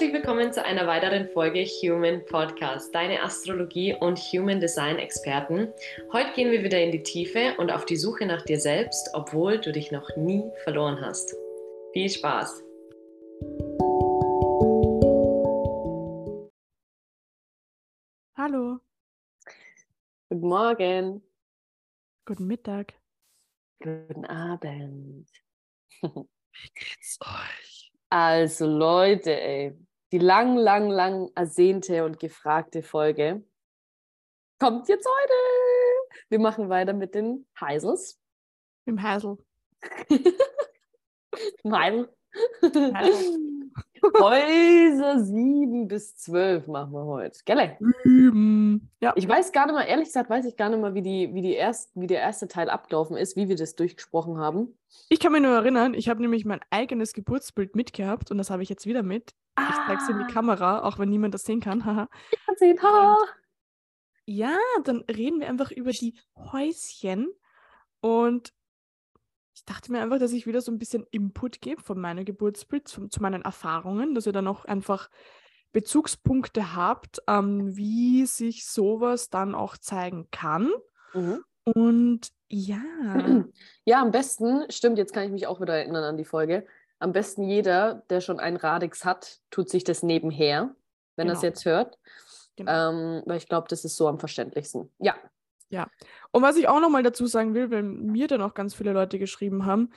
Herzlich willkommen zu einer weiteren Folge Human Podcast, deine Astrologie und Human Design Experten. Heute gehen wir wieder in die Tiefe und auf die Suche nach dir selbst, obwohl du dich noch nie verloren hast. Viel Spaß! Hallo, Guten Morgen, guten Mittag. guten Abend. Wie geht's euch? Also Leute, ey, die lang, lang, lang ersehnte und gefragte Folge kommt jetzt heute. Wir machen weiter mit den Heisels. Im Heisel. Heisel. Heisel. Häuser 7 bis 12 machen wir heute. Gell? Üben. Ja, Ich weiß gar nicht mal, ehrlich gesagt, weiß ich gar nicht mal, wie, die, wie, die erst, wie der erste Teil abgelaufen ist, wie wir das durchgesprochen haben. ich kann mich nur erinnern, ich habe nämlich mein eigenes Geburtsbild mitgehabt und das habe ich jetzt wieder mit. Ich zeige es in Ah. die Kamera, auch wenn niemand das sehen kann. haha. Mal sehen. Ha. ja, dann reden wir einfach über die Häuschen und ich dachte mir einfach, dass ich wieder so ein bisschen Input gebe von meinem Geburtsbild, zu, zu meinen Erfahrungen, dass ihr dann auch einfach Bezugspunkte habt, ähm, wie sich sowas dann auch zeigen kann. Mhm. Und ja, Ja, am besten, stimmt, jetzt kann ich mich auch wieder erinnern an die Folge. Am besten jeder, der schon einen Radix hat, tut sich das nebenher, wenn er es Genau. jetzt hört. genau. Ähm, weil ich glaube, das ist so am verständlichsten. Ja. Und was ich auch nochmal dazu sagen will, weil mir dann auch ganz viele Leute geschrieben haben,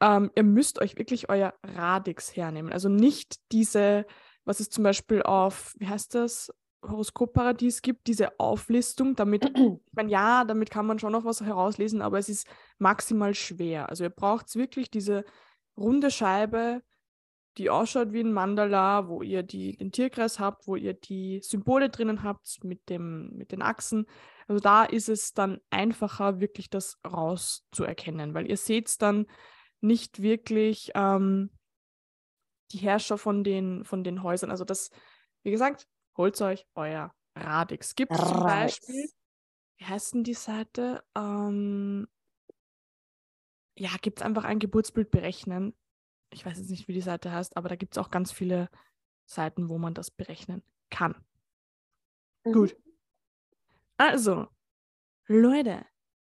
ähm, ihr müsst euch wirklich euer Radix hernehmen. Also nicht diese, was es zum Beispiel auf, wie heißt das, Horoskopparadies gibt, diese Auflistung, damit, ich meine, ja, damit kann man schon noch was herauslesen, aber es ist maximal schwer. Also ihr braucht wirklich diese runde Scheibe, die ausschaut wie ein Mandala, wo ihr die, den Tierkreis habt, wo ihr die Symbole drinnen habt mit, dem, mit den Achsen. Also da ist es dann einfacher, wirklich das rauszuerkennen, weil ihr seht dann nicht wirklich ähm, die Herrscher von den, von den Häusern. Also das, wie gesagt, holt euch euer Radix. Gibt zum Radix. Beispiel, wie heißt denn die Seite? Ähm, ja, gibt es einfach ein Geburtsbild berechnen. Ich weiß jetzt nicht, wie die Seite heißt, aber da gibt es auch ganz viele Seiten, wo man das berechnen kann. Gut. Also, Leute,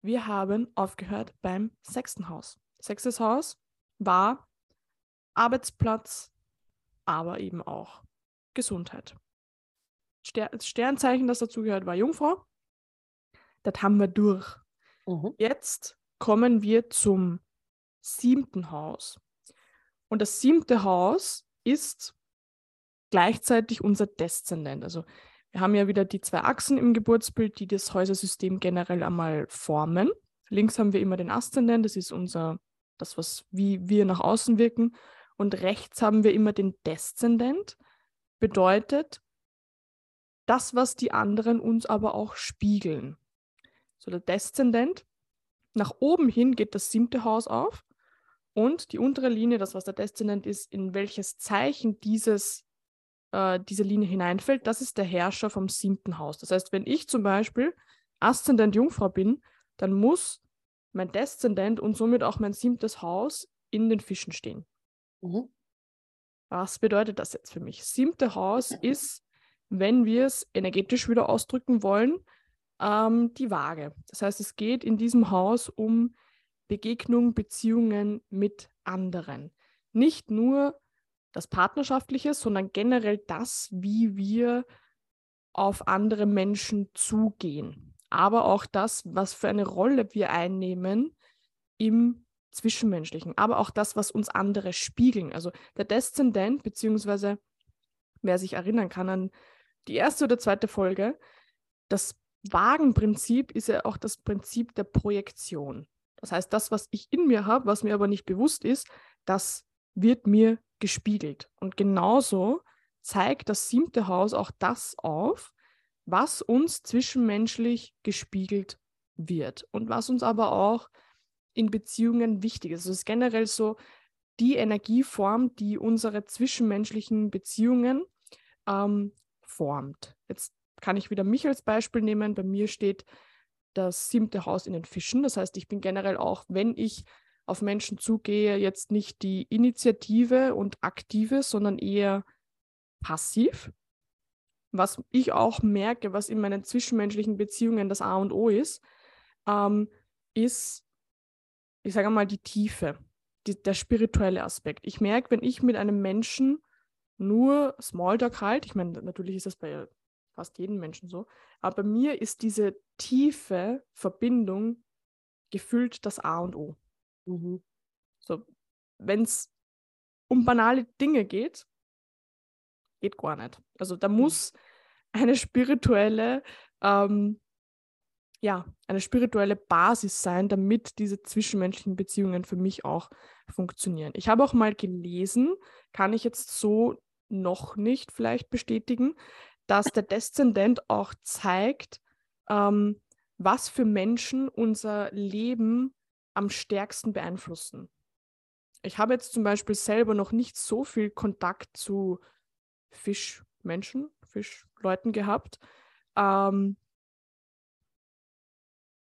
wir haben aufgehört beim sechsten Haus. Sechstes Haus war Arbeitsplatz, aber eben auch Gesundheit. Ster das Sternzeichen, das dazugehört, war Jungfrau. Das haben wir durch. Mhm. Jetzt kommen wir zum siebten Haus. Und das siebte Haus ist gleichzeitig unser Deszendent. Also wir haben ja wieder die zwei Achsen im Geburtsbild, die das Häusersystem generell einmal formen. Links haben wir immer den Aszendent, das ist unser, das, was wie wir nach außen wirken. Und rechts haben wir immer den Deszendent. Bedeutet, das, was die anderen uns aber auch spiegeln. So der Deszendent, nach oben hin geht das siebte Haus auf und die untere Linie, das was der Deszendent ist, in welches Zeichen dieses, äh, diese Linie hineinfällt, das ist der Herrscher vom siebten Haus. Das heißt, wenn ich zum Beispiel Aszendent Jungfrau bin, dann muss mein Deszendent und somit auch mein siebtes Haus in den Fischen stehen. Mhm. Was bedeutet das jetzt für mich? Siebte Haus ist, wenn wir es energetisch wieder ausdrücken wollen, ähm, die Waage. Das heißt, es geht in diesem Haus um Begegnung, Beziehungen mit anderen. Nicht nur das Partnerschaftliche, sondern generell das, wie wir auf andere Menschen zugehen. Aber auch das, was für eine Rolle wir einnehmen im Zwischenmenschlichen. Aber auch das, was uns andere spiegeln. Also der Deszendent, beziehungsweise wer sich erinnern kann an die erste oder zweite Folge, das Wagenprinzip ist ja auch das Prinzip der Projektion. Das heißt, das, was ich in mir habe, was mir aber nicht bewusst ist, das wird mir gespiegelt. Und genauso zeigt das siebte Haus auch das auf, was uns zwischenmenschlich gespiegelt wird und was uns aber auch in Beziehungen wichtig ist. Also es ist generell so die Energieform, die unsere zwischenmenschlichen Beziehungen ähm, formt. Jetzt kann ich wieder mich als Beispiel nehmen. Bei mir steht das siebte Haus in den Fischen. Das heißt, ich bin generell auch, wenn ich auf Menschen zugehe, jetzt nicht die Initiative und aktive, sondern eher passiv. Was ich auch merke, was in meinen zwischenmenschlichen Beziehungen das A und O ist, ähm, ist, ich sage mal, die Tiefe, die, der spirituelle Aspekt. Ich merke, wenn ich mit einem Menschen nur Smalltalk halt, ich meine, natürlich ist das bei fast jedem Menschen so, aber bei mir ist diese tiefe Verbindung gefüllt das A und O. Mhm. So, wenn es um banale Dinge geht, geht gar nicht. Also da mhm. muss eine spirituelle, ähm, ja, eine spirituelle Basis sein, damit diese zwischenmenschlichen Beziehungen für mich auch funktionieren. Ich habe auch mal gelesen, kann ich jetzt so noch nicht vielleicht bestätigen, dass der Deszendent auch zeigt, ähm, was für Menschen unser Leben am stärksten beeinflussen. Ich habe jetzt zum Beispiel selber noch nicht so viel Kontakt zu Fischmenschen, Fischleuten gehabt. Ähm,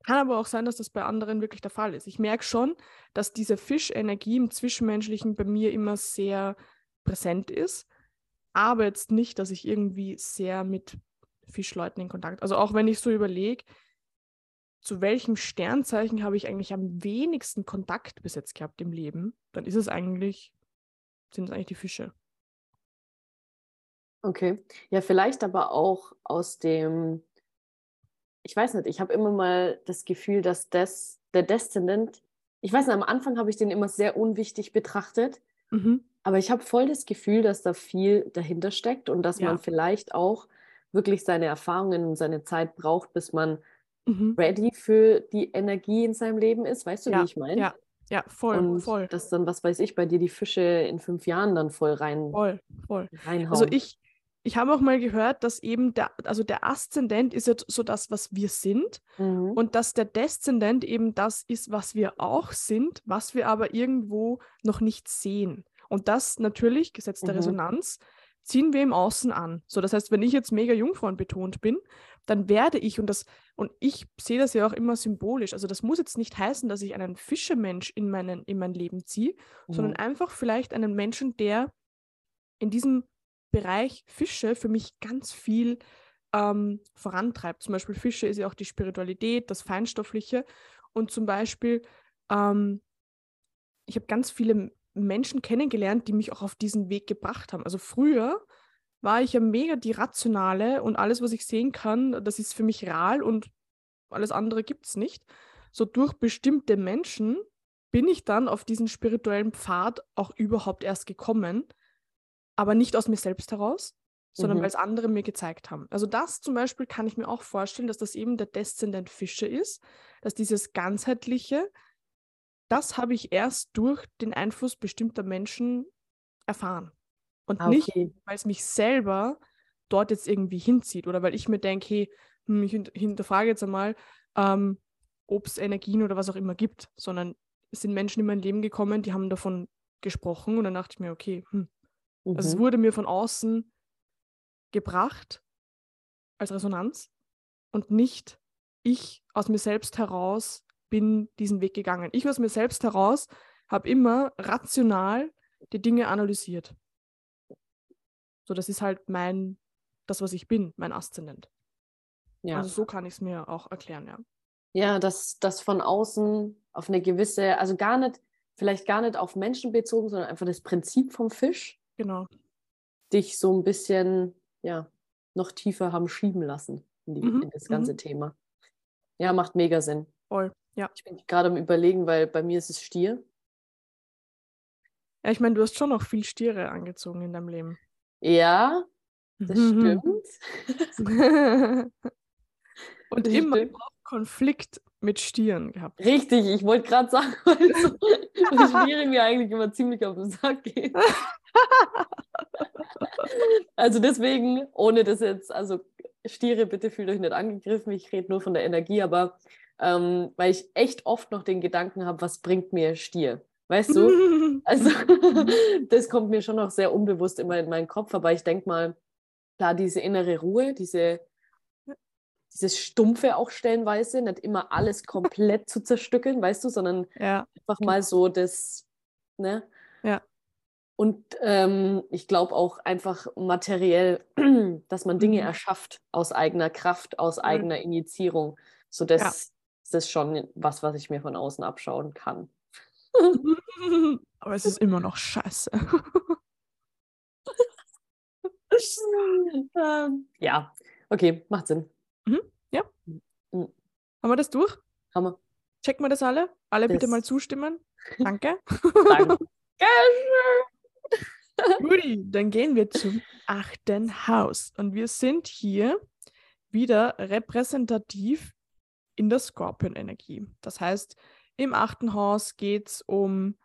kann aber auch sein, dass das bei anderen wirklich der Fall ist. Ich merke schon, dass diese Fischenergie im Zwischenmenschlichen bei mir immer sehr präsent ist, aber jetzt nicht, dass ich irgendwie sehr mit Fischleuten in Kontakt. Also auch wenn ich so überlege, zu welchem Sternzeichen habe ich eigentlich am wenigsten Kontakt bis jetzt gehabt im Leben, dann ist es eigentlich, sind es eigentlich die Fische. Okay. Ja, vielleicht aber auch aus dem, ich weiß nicht, ich habe immer mal das Gefühl, dass das, der Descendant, ich weiß nicht, am Anfang habe ich den immer sehr unwichtig betrachtet. Mhm. Aber ich habe voll das Gefühl, dass da viel dahinter steckt und dass ja. man vielleicht auch wirklich seine Erfahrungen und seine Zeit braucht, bis man mhm. ready für die Energie in seinem Leben ist. Weißt du, ja. wie ich meine? Ja, ja, voll, und voll. Dass dann, was weiß ich, bei dir die Fische in fünf Jahren dann voll rein voll, voll. reinhauen. Also ich, ich habe auch mal gehört, dass eben der, also der Aszendent ist jetzt so das, was wir sind mhm. und dass der Deszendent eben das ist, was wir auch sind, was wir aber irgendwo noch nicht sehen. Und das natürlich, Gesetz der mhm. Resonanz, ziehen wir im Außen an. So, das heißt, wenn ich jetzt mega Jungfrauen betont bin, dann werde ich, und das, und ich sehe das ja auch immer symbolisch, also das muss jetzt nicht heißen, dass ich einen Fischemensch in, meinen, in mein Leben ziehe, mhm. sondern einfach vielleicht einen Menschen, der in diesem Bereich Fische für mich ganz viel ähm, vorantreibt. Zum Beispiel Fische ist ja auch die Spiritualität, das Feinstoffliche. Und zum Beispiel, ähm, ich habe ganz viele Menschen kennengelernt, die mich auch auf diesen Weg gebracht haben. Also früher war ich ja mega die Rationale und alles, was ich sehen kann, das ist für mich real und alles andere gibt es nicht. So durch bestimmte Menschen bin ich dann auf diesen spirituellen Pfad auch überhaupt erst gekommen, aber nicht aus mir selbst heraus, sondern mhm. weil es andere mir gezeigt haben. Also das zum Beispiel kann ich mir auch vorstellen, dass das eben der Deszendent Fische ist, dass dieses ganzheitliche, das habe ich erst durch den Einfluss bestimmter Menschen erfahren. Und ah, nicht, weil es mich selber dort jetzt irgendwie hinzieht oder weil ich mir denke, hey, hm, ich hinterfrage jetzt einmal, ähm, ob es Energien oder was auch immer gibt, sondern es sind Menschen in mein Leben gekommen, die haben davon gesprochen und dann dachte ich mir, okay, hm. mhm. also es mhm. wurde mir von außen gebracht als Resonanz und nicht ich aus mir selbst heraus bin diesen Weg gegangen. Ich aus mir selbst heraus habe immer rational die Dinge analysiert. So, das ist halt mein, das, was ich bin, mein Aszendent. Ja. Also so kann ich es mir auch erklären, ja. Ja, dass das von außen auf eine gewisse, also gar nicht, vielleicht gar nicht auf Menschen bezogen, sondern einfach das Prinzip vom Fisch. Genau. Dich so ein bisschen, ja, noch tiefer haben schieben lassen in, die, mhm. in das ganze mhm. Thema. Ja, macht mega Sinn. Voll. Ja. Ich bin gerade am Überlegen, weil bei mir ist es Stier. Ja, ich meine, du hast schon noch viel Stiere angezogen in deinem Leben. Ja, das mhm. stimmt. Und das immer stimmt. auch Konflikt mit Stieren gehabt. Richtig, ich wollte gerade sagen, weil so, Stiere mir eigentlich immer ziemlich auf den Sack gehen. also deswegen, ohne das jetzt, also Stiere, bitte fühlt euch nicht angegriffen, ich rede nur von der Energie, aber ähm, weil ich echt oft noch den Gedanken habe, was bringt mir Stier? Weißt du? Also das kommt mir schon noch sehr unbewusst immer in meinen Kopf, aber ich denke mal, klar, diese innere Ruhe, diese, dieses Stumpfe auch stellenweise, nicht immer alles komplett zu zerstückeln, weißt du, sondern ja. einfach mal so das, ne? Ja. Und ähm, ich glaube auch einfach materiell, dass man Dinge mhm. erschafft aus eigener Kraft, aus mhm. eigener Injizierung. So das, ja. das ist schon was, was ich mir von außen abschauen kann. Aber es ist immer noch scheiße. ähm, ja, okay, macht Sinn. Mhm. Ja. Mhm. Haben wir das durch? Haben wir. Checken wir das alle? Alle das. bitte mal zustimmen. Danke. Danke. Guti, dann gehen wir zum achten Haus. Und wir sind hier wieder repräsentativ in der Skorpion-Energie. Das heißt, im achten Haus geht es um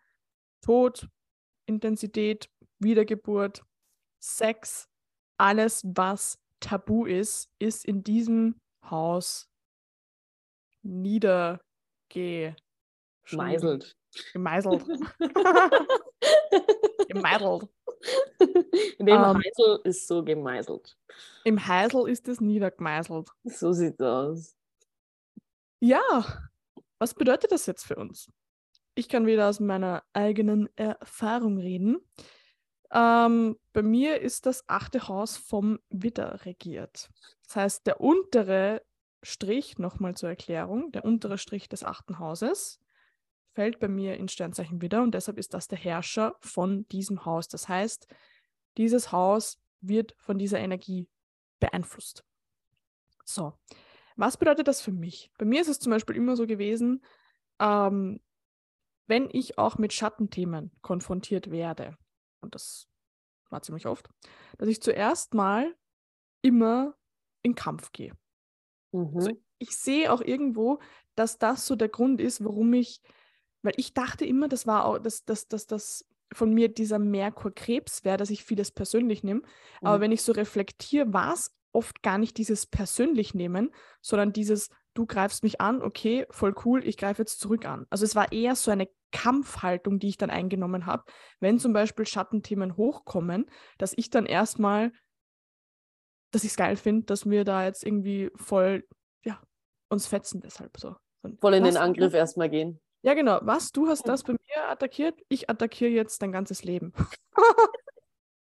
Tod, Intensität, Wiedergeburt, Sex, alles, was tabu ist, ist in diesem Haus niedergemeißelt. Gemeißelt. gemeißelt. In dem um, ähm, Heisel ist so gemeißelt. Im Heisel ist es niedergemeißelt. So sieht es aus. Ja, was bedeutet das jetzt für uns? Ich kann wieder aus meiner eigenen Erfahrung reden. Ähm, bei mir ist das achte Haus vom Widder regiert. Das heißt, der untere Strich, nochmal zur Erklärung, der untere Strich des achten Hauses fällt bei mir in Sternzeichen Widder und deshalb ist das der Herrscher von diesem Haus. Das heißt, dieses Haus wird von dieser Energie beeinflusst. So, was bedeutet das für mich? Bei mir ist es zum Beispiel immer so gewesen, ähm, wenn ich auch mit Schattenthemen konfrontiert werde, und das war ziemlich oft, dass ich zuerst mal immer in Kampf gehe. Mhm. Also ich sehe auch irgendwo, dass das so der Grund ist, warum ich, weil ich dachte immer, das war auch, dass, dass, dass das von mir dieser Merkur-Krebs wäre, dass ich vieles persönlich nehme. Mhm. Aber wenn ich so reflektiere, war es oft gar nicht dieses persönlich nehmen, sondern dieses, du greifst mich an, okay, voll cool, ich greife jetzt zurück an. Also es war eher so eine Kampfhaltung, die ich dann eingenommen habe, wenn zum Beispiel Schattenthemen hochkommen, dass ich dann erstmal, dass ich es geil finde, dass wir da jetzt irgendwie voll, ja, uns fetzen deshalb so. Und voll in den Angriff erstmal gehen. Ja, genau. Was, du hast das bei mir attackiert, ich attackiere jetzt dein ganzes Leben.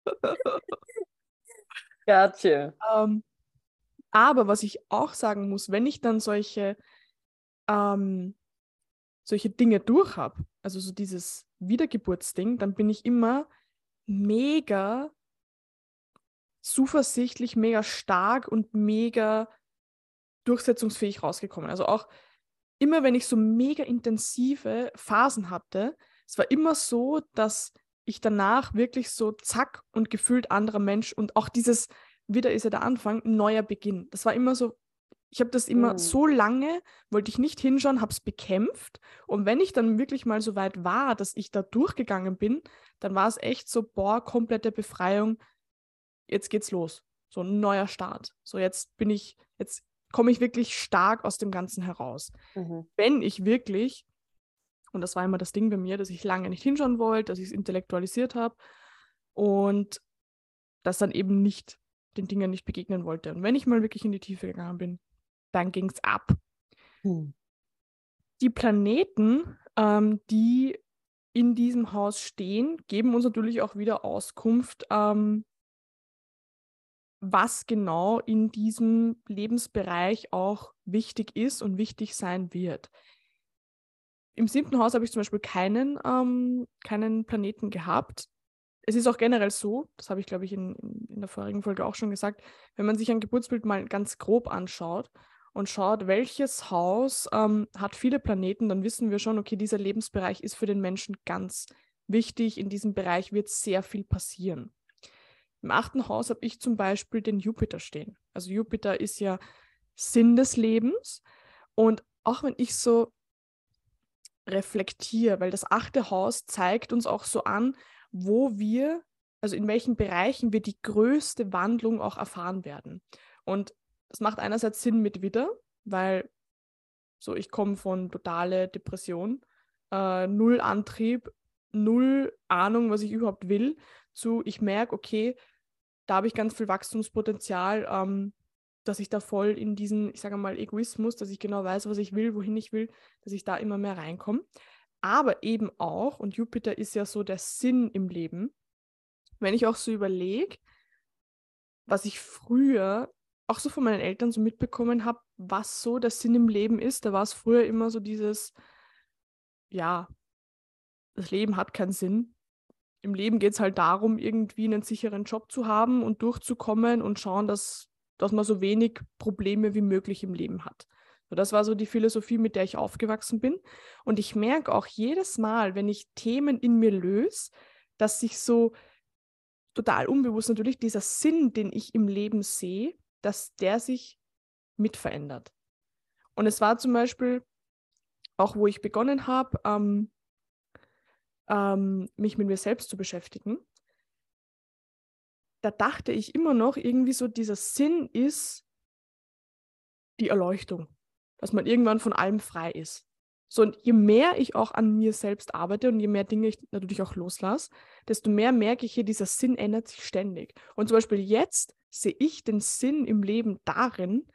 Gotcha. Ähm, aber was ich auch sagen muss, wenn ich dann solche ähm, solche Dinge durch habe, also so dieses Wiedergeburtsding, dann bin ich immer mega zuversichtlich, mega stark und mega durchsetzungsfähig rausgekommen. Also auch immer, wenn ich so mega intensive Phasen hatte, es war immer so, dass ich danach wirklich so zack und gefühlt anderer Mensch und auch dieses, wieder ist ja der Anfang, neuer Beginn. Das war immer so ich habe das immer oh. so lange, wollte ich nicht hinschauen, habe es bekämpft. Und wenn ich dann wirklich mal so weit war, dass ich da durchgegangen bin, dann war es echt so, boah, komplette Befreiung. Jetzt geht's los. So ein neuer Start. So jetzt bin ich, jetzt komme ich wirklich stark aus dem Ganzen heraus. Mhm. Wenn ich wirklich, und das war immer das Ding bei mir, dass ich lange nicht hinschauen wollte, dass ich es intellektualisiert habe und das dann eben nicht den Dingen nicht begegnen wollte. Und wenn ich mal wirklich in die Tiefe gegangen bin, dann ging es ab. Hm. Die Planeten, ähm, die in diesem Haus stehen, geben uns natürlich auch wieder Auskunft, ähm, was genau in diesem Lebensbereich auch wichtig ist und wichtig sein wird. Im siebten Haus habe ich zum Beispiel keinen, ähm, keinen Planeten gehabt. Es ist auch generell so, das habe ich, glaube ich, in, in der vorigen Folge auch schon gesagt, wenn man sich ein Geburtsbild mal ganz grob anschaut, und schaut, welches Haus ähm, hat viele Planeten, dann wissen wir schon, okay, dieser Lebensbereich ist für den Menschen ganz wichtig. In diesem Bereich wird sehr viel passieren. Im achten Haus habe ich zum Beispiel den Jupiter stehen. Also Jupiter ist ja Sinn des Lebens. Und auch wenn ich so reflektiere, weil das achte Haus zeigt uns auch so an, wo wir, also in welchen Bereichen wir die größte Wandlung auch erfahren werden. Und das macht einerseits Sinn mit Widder, weil so ich komme von totale Depression, äh, null Antrieb, null Ahnung, was ich überhaupt will, zu ich merke, okay, da habe ich ganz viel Wachstumspotenzial, ähm, dass ich da voll in diesen, ich sage mal, Egoismus, dass ich genau weiß, was ich will, wohin ich will, dass ich da immer mehr reinkomme. Aber eben auch, und Jupiter ist ja so der Sinn im Leben, wenn ich auch so überlege, was ich früher auch so von meinen Eltern so mitbekommen habe, was so der Sinn im Leben ist, da war es früher immer so dieses, ja, das Leben hat keinen Sinn. Im Leben geht es halt darum, irgendwie einen sicheren Job zu haben und durchzukommen und schauen, dass, dass man so wenig Probleme wie möglich im Leben hat. So, das war so die Philosophie, mit der ich aufgewachsen bin. Und ich merke auch jedes Mal, wenn ich Themen in mir löse, dass sich so total unbewusst natürlich dieser Sinn, den ich im Leben sehe, dass der sich mit verändert. Und es war zum Beispiel auch, wo ich begonnen habe, ähm, ähm, mich mit mir selbst zu beschäftigen, da dachte ich immer noch, irgendwie so dieser Sinn ist die Erleuchtung, dass man irgendwann von allem frei ist. So, und je mehr ich auch an mir selbst arbeite und je mehr Dinge ich natürlich auch loslasse, desto mehr merke ich hier, dieser Sinn ändert sich ständig. Und zum Beispiel jetzt sehe ich den Sinn im Leben darin,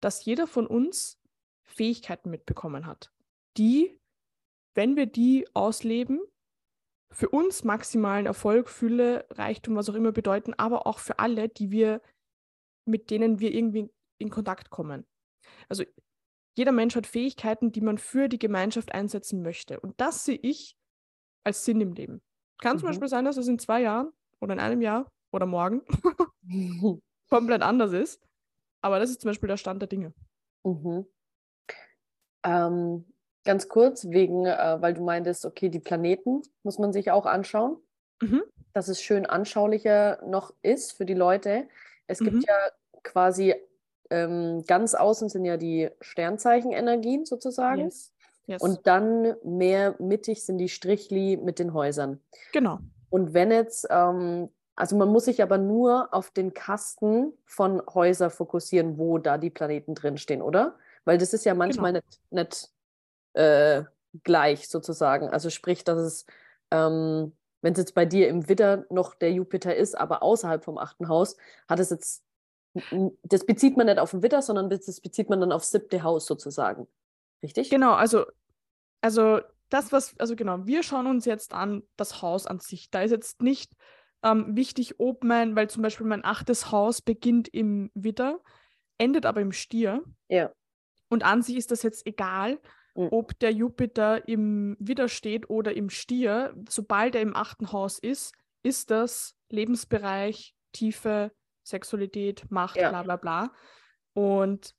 dass jeder von uns Fähigkeiten mitbekommen hat, die, wenn wir die ausleben, für uns maximalen Erfolg, Fülle, Reichtum, was auch immer bedeuten, aber auch für alle, die wir, mit denen wir irgendwie in Kontakt kommen. Also jeder Mensch hat Fähigkeiten, die man für die Gemeinschaft einsetzen möchte. Und das sehe ich als Sinn im Leben. Kann mhm. zum Beispiel sein, dass es in zwei Jahren oder in einem Jahr oder morgen komplett anders ist. Aber das ist zum Beispiel der Stand der Dinge. Mhm. Ähm, ganz kurz, wegen, äh, weil du meintest, okay, die Planeten muss man sich auch anschauen. Mhm. Dass es schön anschaulicher noch ist für die Leute. Es gibt mhm. ja quasi ähm, ganz außen sind ja die Sternzeichenenergien sozusagen. Yes. Yes. Und dann mehr mittig sind die Strichli mit den Häusern. Genau. Und wenn jetzt, ähm, also man muss sich aber nur auf den Kasten von Häuser fokussieren, wo da die Planeten drinstehen, oder? Weil das ist ja manchmal genau. nicht, nicht äh, gleich sozusagen. Also sprich, dass es, ähm, wenn es jetzt bei dir im Widder noch der Jupiter ist, aber außerhalb vom achten Haus, hat es jetzt das bezieht man nicht auf den Witter, sondern das bezieht man dann aufs siebte Haus sozusagen. Richtig? Genau, also, also das, was, also genau, wir schauen uns jetzt an das Haus an sich. Da ist jetzt nicht ähm, wichtig, ob mein, weil zum Beispiel mein achtes Haus beginnt im Witter, endet aber im Stier. Ja. Und an sich ist das jetzt egal, mhm. ob der Jupiter im Witter steht oder im Stier. Sobald er im achten Haus ist, ist das Lebensbereich, Tiefe, Sexualität, Macht, ja. bla bla bla. Und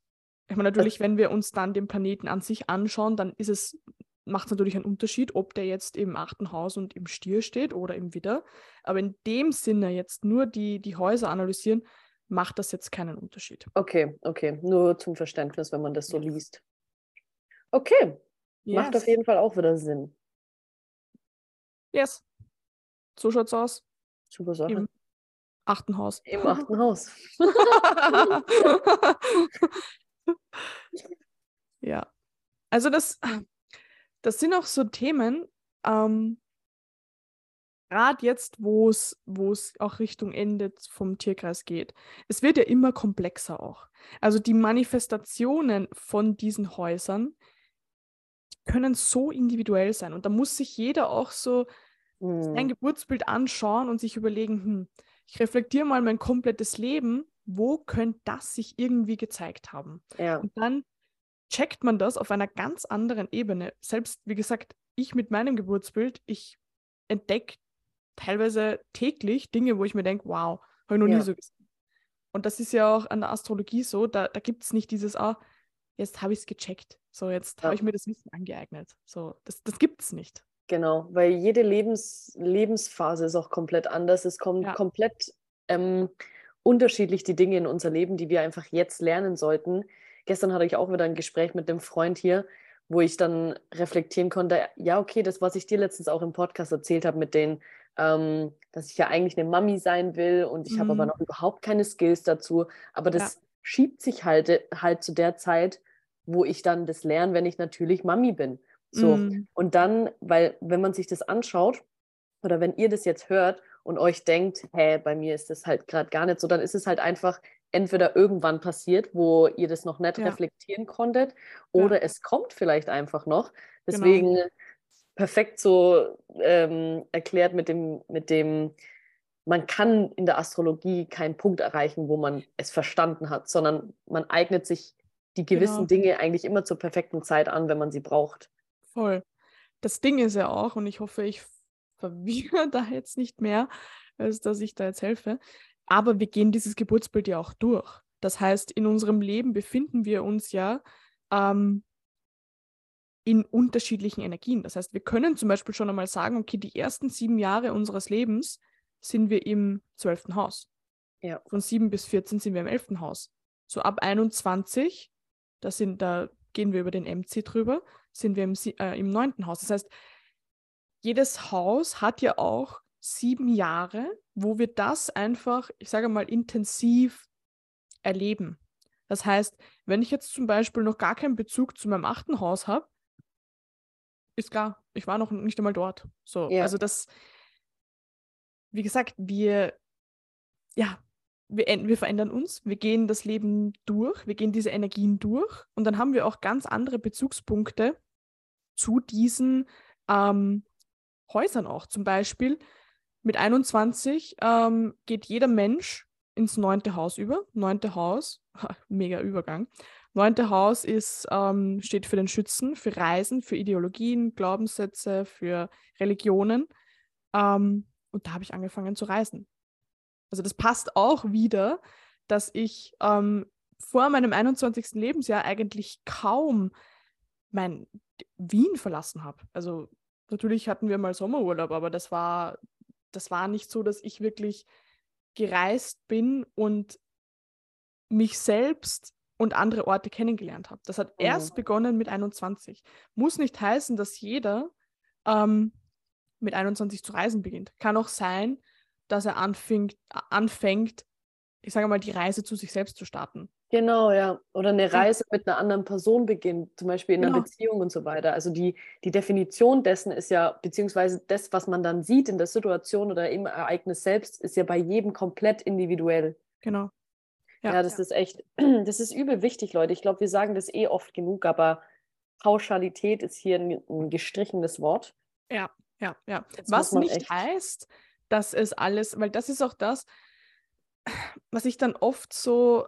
ich meine, natürlich, wenn wir uns dann den Planeten an sich anschauen, dann ist es, macht es natürlich einen Unterschied, ob der jetzt im achten Haus und im Stier steht oder im Widder. Aber in dem Sinne jetzt nur die, die Häuser analysieren, macht das jetzt keinen Unterschied. Okay, okay. Nur zum Verständnis, wenn man das so liest. Okay. Yes. Macht auf jeden Fall auch wieder Sinn. Yes. So schaut's aus. Super Sache. Im achten Haus. Im achten Haus. ja. Also das, das sind auch so Themen, ähm, gerade jetzt, wo es auch Richtung Ende vom Tierkreis geht. Es wird ja immer komplexer auch. Also die Manifestationen von diesen Häusern können so individuell sein. Und da muss sich jeder auch so mm. sein Geburtsbild anschauen und sich überlegen, hm, ich reflektiere mal mein komplettes Leben, wo könnte das sich irgendwie gezeigt haben? Ja. Und dann checkt man das auf einer ganz anderen Ebene. Selbst, wie gesagt, ich mit meinem Geburtsbild, ich entdecke teilweise täglich Dinge, wo ich mir denke, wow, habe ich noch ja. nie so gesehen. Und das ist ja auch an der Astrologie so, da, da gibt es nicht dieses, ah, jetzt habe ich es gecheckt. So, jetzt ja. habe ich mir das Wissen angeeignet. So, das, das gibt es nicht. Genau, weil jede Lebens Lebensphase ist auch komplett anders. Es kommt ja. komplett ähm, unterschiedlich die Dinge in unser Leben, die wir einfach jetzt lernen sollten. Gestern hatte ich auch wieder ein Gespräch mit dem Freund hier, wo ich dann reflektieren konnte, ja, okay, das, was ich dir letztens auch im Podcast erzählt habe, mit den, ähm, dass ich ja eigentlich eine Mami sein will und ich mhm. habe aber noch überhaupt keine Skills dazu. Aber das ja. schiebt sich halt, halt zu der Zeit, wo ich dann das lerne, wenn ich natürlich Mami bin. So. Mm. Und dann, weil, wenn man sich das anschaut, oder wenn ihr das jetzt hört und euch denkt, hä, bei mir ist das halt gerade gar nicht so, dann ist es halt einfach entweder irgendwann passiert, wo ihr das noch nicht ja. reflektieren konntet, oder ja. es kommt vielleicht einfach noch. Genau. Deswegen genau. perfekt so ähm, erklärt mit dem, mit dem man kann in der Astrologie keinen Punkt erreichen, wo man es verstanden hat, sondern man eignet sich die gewissen genau. Dinge eigentlich immer zur perfekten Zeit an, wenn man sie braucht. Voll. Das Ding ist ja auch, und ich hoffe, ich verwirre da jetzt nicht mehr, als dass ich da jetzt helfe, aber wir gehen dieses Geburtsbild ja auch durch. Das heißt, in unserem Leben befinden wir uns ja ähm, in unterschiedlichen Energien. Das heißt, wir können zum Beispiel schon einmal sagen, okay, die ersten sieben Jahre unseres Lebens sind wir im zwölften Haus. Ja. Von sieben bis 14 sind wir im elften Haus. So ab 21, da, sind, da gehen wir über den MC drüber, sind wir im, äh, im neunten Haus. Das heißt, jedes Haus hat ja auch sieben Jahre, wo wir das einfach, ich sage mal, intensiv erleben. Das heißt, wenn ich jetzt zum Beispiel noch gar keinen Bezug zu meinem achten Haus habe, ist klar, ich war noch nicht einmal dort. So, ja. also das, wie gesagt, wir, ja, wir, wir verändern uns, wir gehen das Leben durch, wir gehen diese Energien durch und dann haben wir auch ganz andere Bezugspunkte zu diesen ähm, Häusern auch. Zum Beispiel mit 21 ähm, geht jeder Mensch ins neunte Haus über. Neunte Haus, mega Übergang. Neunte Haus ist, ähm, steht für den Schützen, für Reisen, für Ideologien, Glaubenssätze, für Religionen. Ähm, und da habe ich angefangen zu reisen. Also das passt auch wieder, dass ich ähm, vor meinem 21. Lebensjahr eigentlich kaum mein Wien verlassen habe. Also natürlich hatten wir mal Sommerurlaub, aber das war, das war nicht so, dass ich wirklich gereist bin und mich selbst und andere Orte kennengelernt habe. Das hat mhm. erst begonnen mit 21. Muss nicht heißen, dass jeder ähm, mit 21 zu reisen beginnt. Kann auch sein, dass er anfängt, anfängt, ich sage mal, die Reise zu sich selbst zu starten. Genau, ja. Oder eine Reise mit einer anderen Person beginnt, zum Beispiel in genau. einer Beziehung und so weiter. Also die, die Definition dessen ist ja, beziehungsweise das, was man dann sieht in der Situation oder im Ereignis selbst, ist ja bei jedem komplett individuell. Genau. Ja, ja das ja. ist echt, das ist übel wichtig, Leute. Ich glaube, wir sagen das eh oft genug, aber Pauschalität ist hier ein, ein gestrichenes Wort. Ja, ja, ja. Jetzt was nicht echt... heißt, dass es alles, weil das ist auch das, was ich dann oft so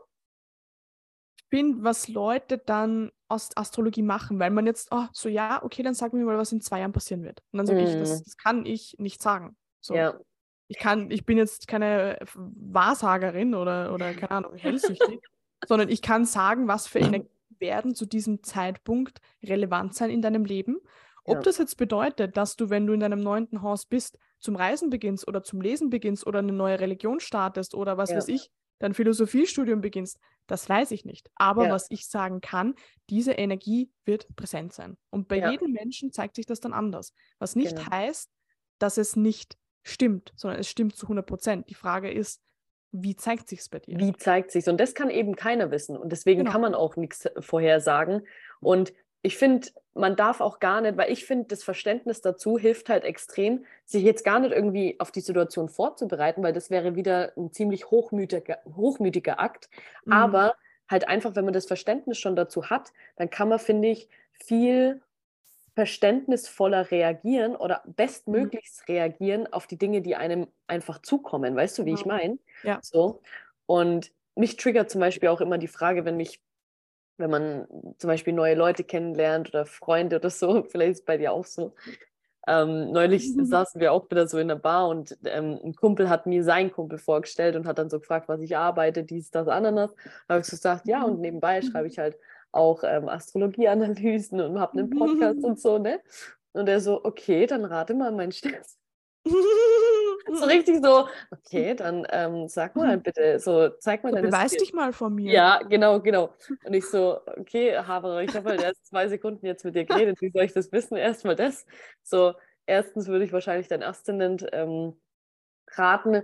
bin, was Leute dann aus Astrologie machen, weil man jetzt, oh, so ja, okay, dann sag mir mal, was in zwei Jahren passieren wird. Und dann sage mm. ich, das, mhm. das, kann ich nicht sagen. So. Ja. Ich kann, ich bin jetzt keine Wahrsagerin oder, oder keine Ahnung, hellsichtig, sondern ich kann sagen, was für Energien werden zu diesem Zeitpunkt relevant sein in deinem Leben ob ja. das jetzt bedeutet, dass du, wenn du in deinem neunten Haus bist, zum Reisen beginnst oder zum Lesen beginnst oder eine neue Religion startest oder was ja. weiß ich, dein Philosophiestudium beginnst, das weiß ich nicht. Aber ja. was ich sagen kann, diese Energie wird präsent sein. Und bei jedem Menschen zeigt sich das dann anders. Was nicht genau. heißt, dass es nicht stimmt, sondern es stimmt zu 100 Prozent. Die Frage ist, wie zeigt sich es bei dir? Wie zeigt sich Und das kann eben keiner wissen. Und deswegen genau. kann man auch nichts vorhersagen. Und ich finde, man darf auch gar nicht, weil ich finde, das Verständnis dazu hilft halt extrem, sich jetzt gar nicht irgendwie auf die Situation vorzubereiten, weil das wäre wieder ein ziemlich hochmütiger, hochmütiger Akt. Mhm. Aber halt einfach, wenn man das Verständnis schon dazu hat, dann kann man, finde ich, viel verständnisvoller reagieren oder bestmöglichst mhm. reagieren auf die Dinge, die einem einfach zukommen. Weißt du, wie genau. ich meine? Ja. So. Und mich triggert zum Beispiel auch immer die Frage, wenn mich wenn man zum Beispiel neue Leute kennenlernt oder Freunde oder so, vielleicht ist es bei dir auch so. Ähm, neulich saßen wir auch wieder so in der Bar und ähm, ein Kumpel hat mir seinen Kumpel vorgestellt und hat dann so gefragt, was ich arbeite, dies, das, Ananas. Da habe ich so gesagt, ja, und nebenbei schreibe ich halt auch ähm, Astrologieanalysen und habe einen Podcast und so, ne? Und er so, okay, dann rate mal mein Stärksten so richtig so, okay, dann ähm, sag mal bitte, so zeig mal so, deine Beweis Skills. dich mal von mir. Ja, genau, genau. Und ich so, okay, Haberer, ich habe halt erst zwei Sekunden jetzt mit dir geredet, wie soll ich das wissen? Erstmal das. So, erstens würde ich wahrscheinlich dein Aszendent ähm, raten,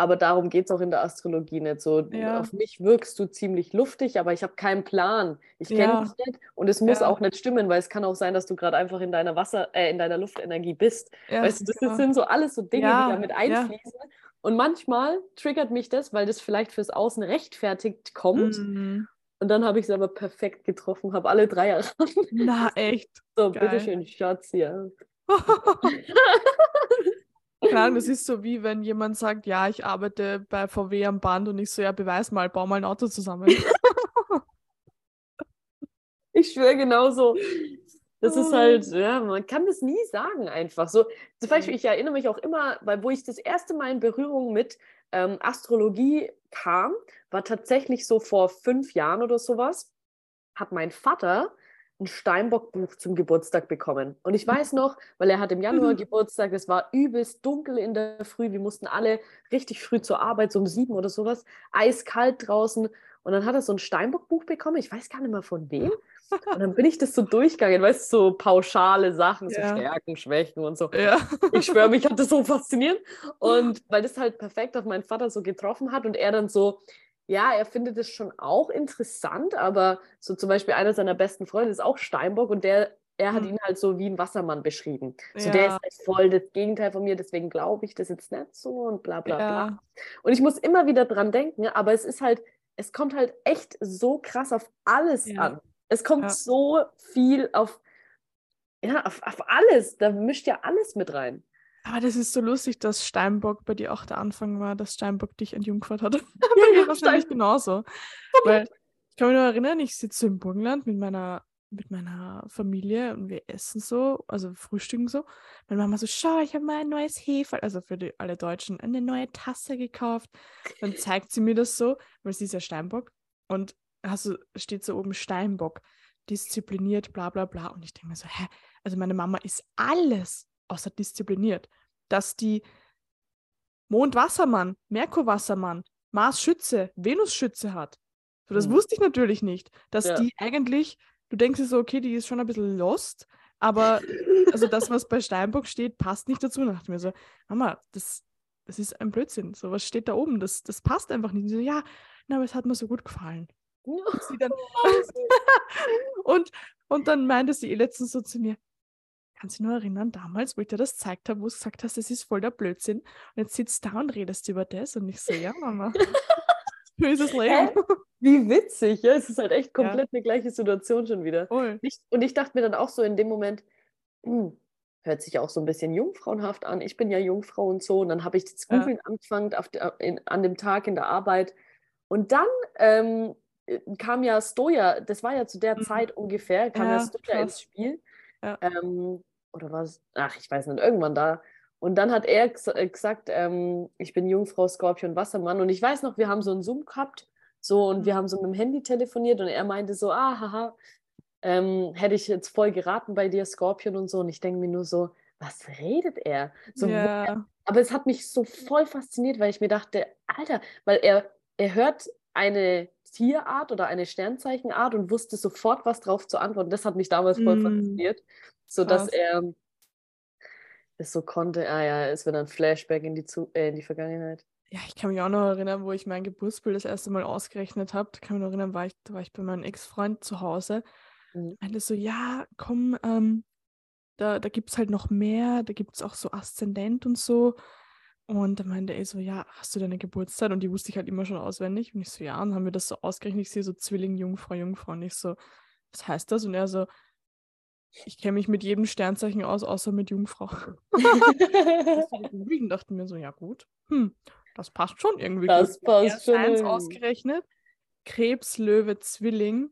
aber darum geht es auch in der Astrologie nicht so. Ja. Auf mich wirkst du ziemlich luftig, aber ich habe keinen Plan. Ich kenne ja. dich nicht und es muss ja. auch nicht stimmen, weil es kann auch sein, dass du gerade einfach in deiner Wasser, äh, in deiner Luftenergie bist. weißt du, das genau. sind so alles so Dinge, die damit einfließen. Und manchmal triggert mich das, weil das vielleicht fürs Außen rechtfertigt kommt. Mhm. Und dann habe ich es aber perfekt getroffen, habe alle drei erraten. Na, echt? So, Geil. bitteschön, Schatz, ja. Keine Ahnung, das ist so wie wenn jemand sagt, ja, ich arbeite bei VW am Band und ich so, ja, beweis mal, bau mal ein Auto zusammen. ich schwöre genauso. Das ist halt, ja, man kann das nie sagen einfach. So, zum Beispiel, ich erinnere mich auch immer, weil wo ich das erste Mal in Berührung mit ähm, Astrologie kam, war tatsächlich so vor fünf Jahren oder sowas, hat mein Vater ein Steinbock-Buch zum Geburtstag bekommen. Und ich weiß noch, weil er hat im Januar Geburtstag, es war übelst dunkel in der Früh, wir mussten alle richtig früh zur Arbeit, so um sieben oder sowas, eiskalt draußen. Und dann hat er so ein Steinbock-Buch bekommen, ich weiß gar nicht mehr von wem. Und dann bin ich das so durchgegangen, weißt du, so pauschale Sachen, so ja. Stärken, Schwächen und so. Ja. Ich schwöre, mich hat das so fasziniert. Und weil das halt perfekt auf meinen Vater so getroffen hat und er dann so, ja, er findet es schon auch interessant, aber so zum Beispiel einer seiner besten Freunde ist auch Steinbock und der, er hat mhm. ihn halt so wie ein Wassermann beschrieben. So ja. der ist halt voll das Gegenteil von mir, deswegen glaube ich das jetzt nicht so und bla bla ja. bla. Und ich muss immer wieder dran denken, aber es ist halt, es kommt halt echt so krass auf alles ja. an. Es kommt so viel auf, ja, auf, auf alles. Da mischt ja alles mit rein. Aber das ist so lustig, dass Steinbock bei dir auch der Anfang war, dass Steinbock dich entjungfert hat. bei mir wahrscheinlich genauso. Weil ich kann mich nur erinnern, ich sitze im Burgenland mit meiner, mit meiner Familie und wir essen so, also frühstücken so. Meine Mama so, schau, ich habe mal ein neues Hefe, also für die, alle Deutschen, eine neue Tasse gekauft. Dann zeigt sie mir das so, weil sie ist ja Steinbock. Und also steht so oben Steinbock, diszipliniert, bla bla bla. Und ich denke mir so, hä? Also meine Mama ist alles außer diszipliniert. Dass die Mond-Wassermann, Merkur-Wassermann, Mars-Schütze, Venus-Schütze hat. So, das mhm. wusste ich natürlich nicht. Dass ja. die eigentlich, du denkst dir so, okay, die ist schon ein bisschen lost, aber also das, was bei Steinbock steht, passt nicht dazu. Und dann dachte ich mir so, Mama, das, das ist ein Blödsinn. So, was steht da oben? Das, das passt einfach nicht. Und so, ja, na, aber es hat mir so gut gefallen. Und, dann, und, und dann meinte sie letztens so zu mir, kannst du nur erinnern, damals, wo ich dir das gezeigt habe, wo du gesagt hast, das ist voll der Blödsinn. Und jetzt sitzt da und redest über das. Und ich so, ja, Mama. Böses Leben. Wie witzig, ja. Es ist halt echt komplett ja. eine gleiche Situation schon wieder. Voll. Und ich dachte mir dann auch so in dem Moment, hm, hört sich auch so ein bisschen jungfrauenhaft an. Ich bin ja Jungfrau und so. Und dann habe ich das Googeln ja. angefangen auf in, an dem Tag in der Arbeit. Und dann ähm, äh, kam ja Stoja, das war ja zu der mhm. Zeit ungefähr, kam ja, ja Stoja ins Spiel. Ja. Ähm, oder was? Ach, ich weiß nicht, irgendwann da. Und dann hat er äh, gesagt, ähm, ich bin Jungfrau, Skorpion, Wassermann. Und ich weiß noch, wir haben so einen Zoom gehabt, so und wir haben so mit dem Handy telefoniert und er meinte so, ah, haha, ähm, hätte ich jetzt voll geraten bei dir, Skorpion und so. Und ich denke mir nur so, was redet er? So, yeah. Aber es hat mich so voll fasziniert, weil ich mir dachte, Alter, weil er, er hört eine Tierart oder eine Sternzeichenart und wusste sofort, was drauf zu antworten. Das hat mich damals voll mm. fasziniert sodass Krass. er es so konnte. Ah ja, es wird ein Flashback in die, Zu äh, in die Vergangenheit. Ja, ich kann mich auch noch erinnern, wo ich mein Geburtsbild das erste Mal ausgerechnet habe. Da kann mich noch erinnern, war ich, da war ich bei meinem Ex-Freund zu Hause. Mhm. Meinte so, ja, komm, ähm, da, da gibt es halt noch mehr, da gibt es auch so Aszendent und so. Und dann meinte er so, ja, hast du deine Geburtszeit? Und die wusste ich halt immer schon auswendig. Und ich so, ja, und haben wir das so ausgerechnet. Ich sehe so Zwilling, Jungfrau, Jungfrau. Und ich so, was heißt das? Und er so, ich kenne mich mit jedem Sternzeichen aus, außer mit Jungfrau. Deswegen dachten wir so, ja gut, hm, das passt schon irgendwie. Das gut. passt schon. Eins ausgerechnet. Krebs, Löwe, Zwilling.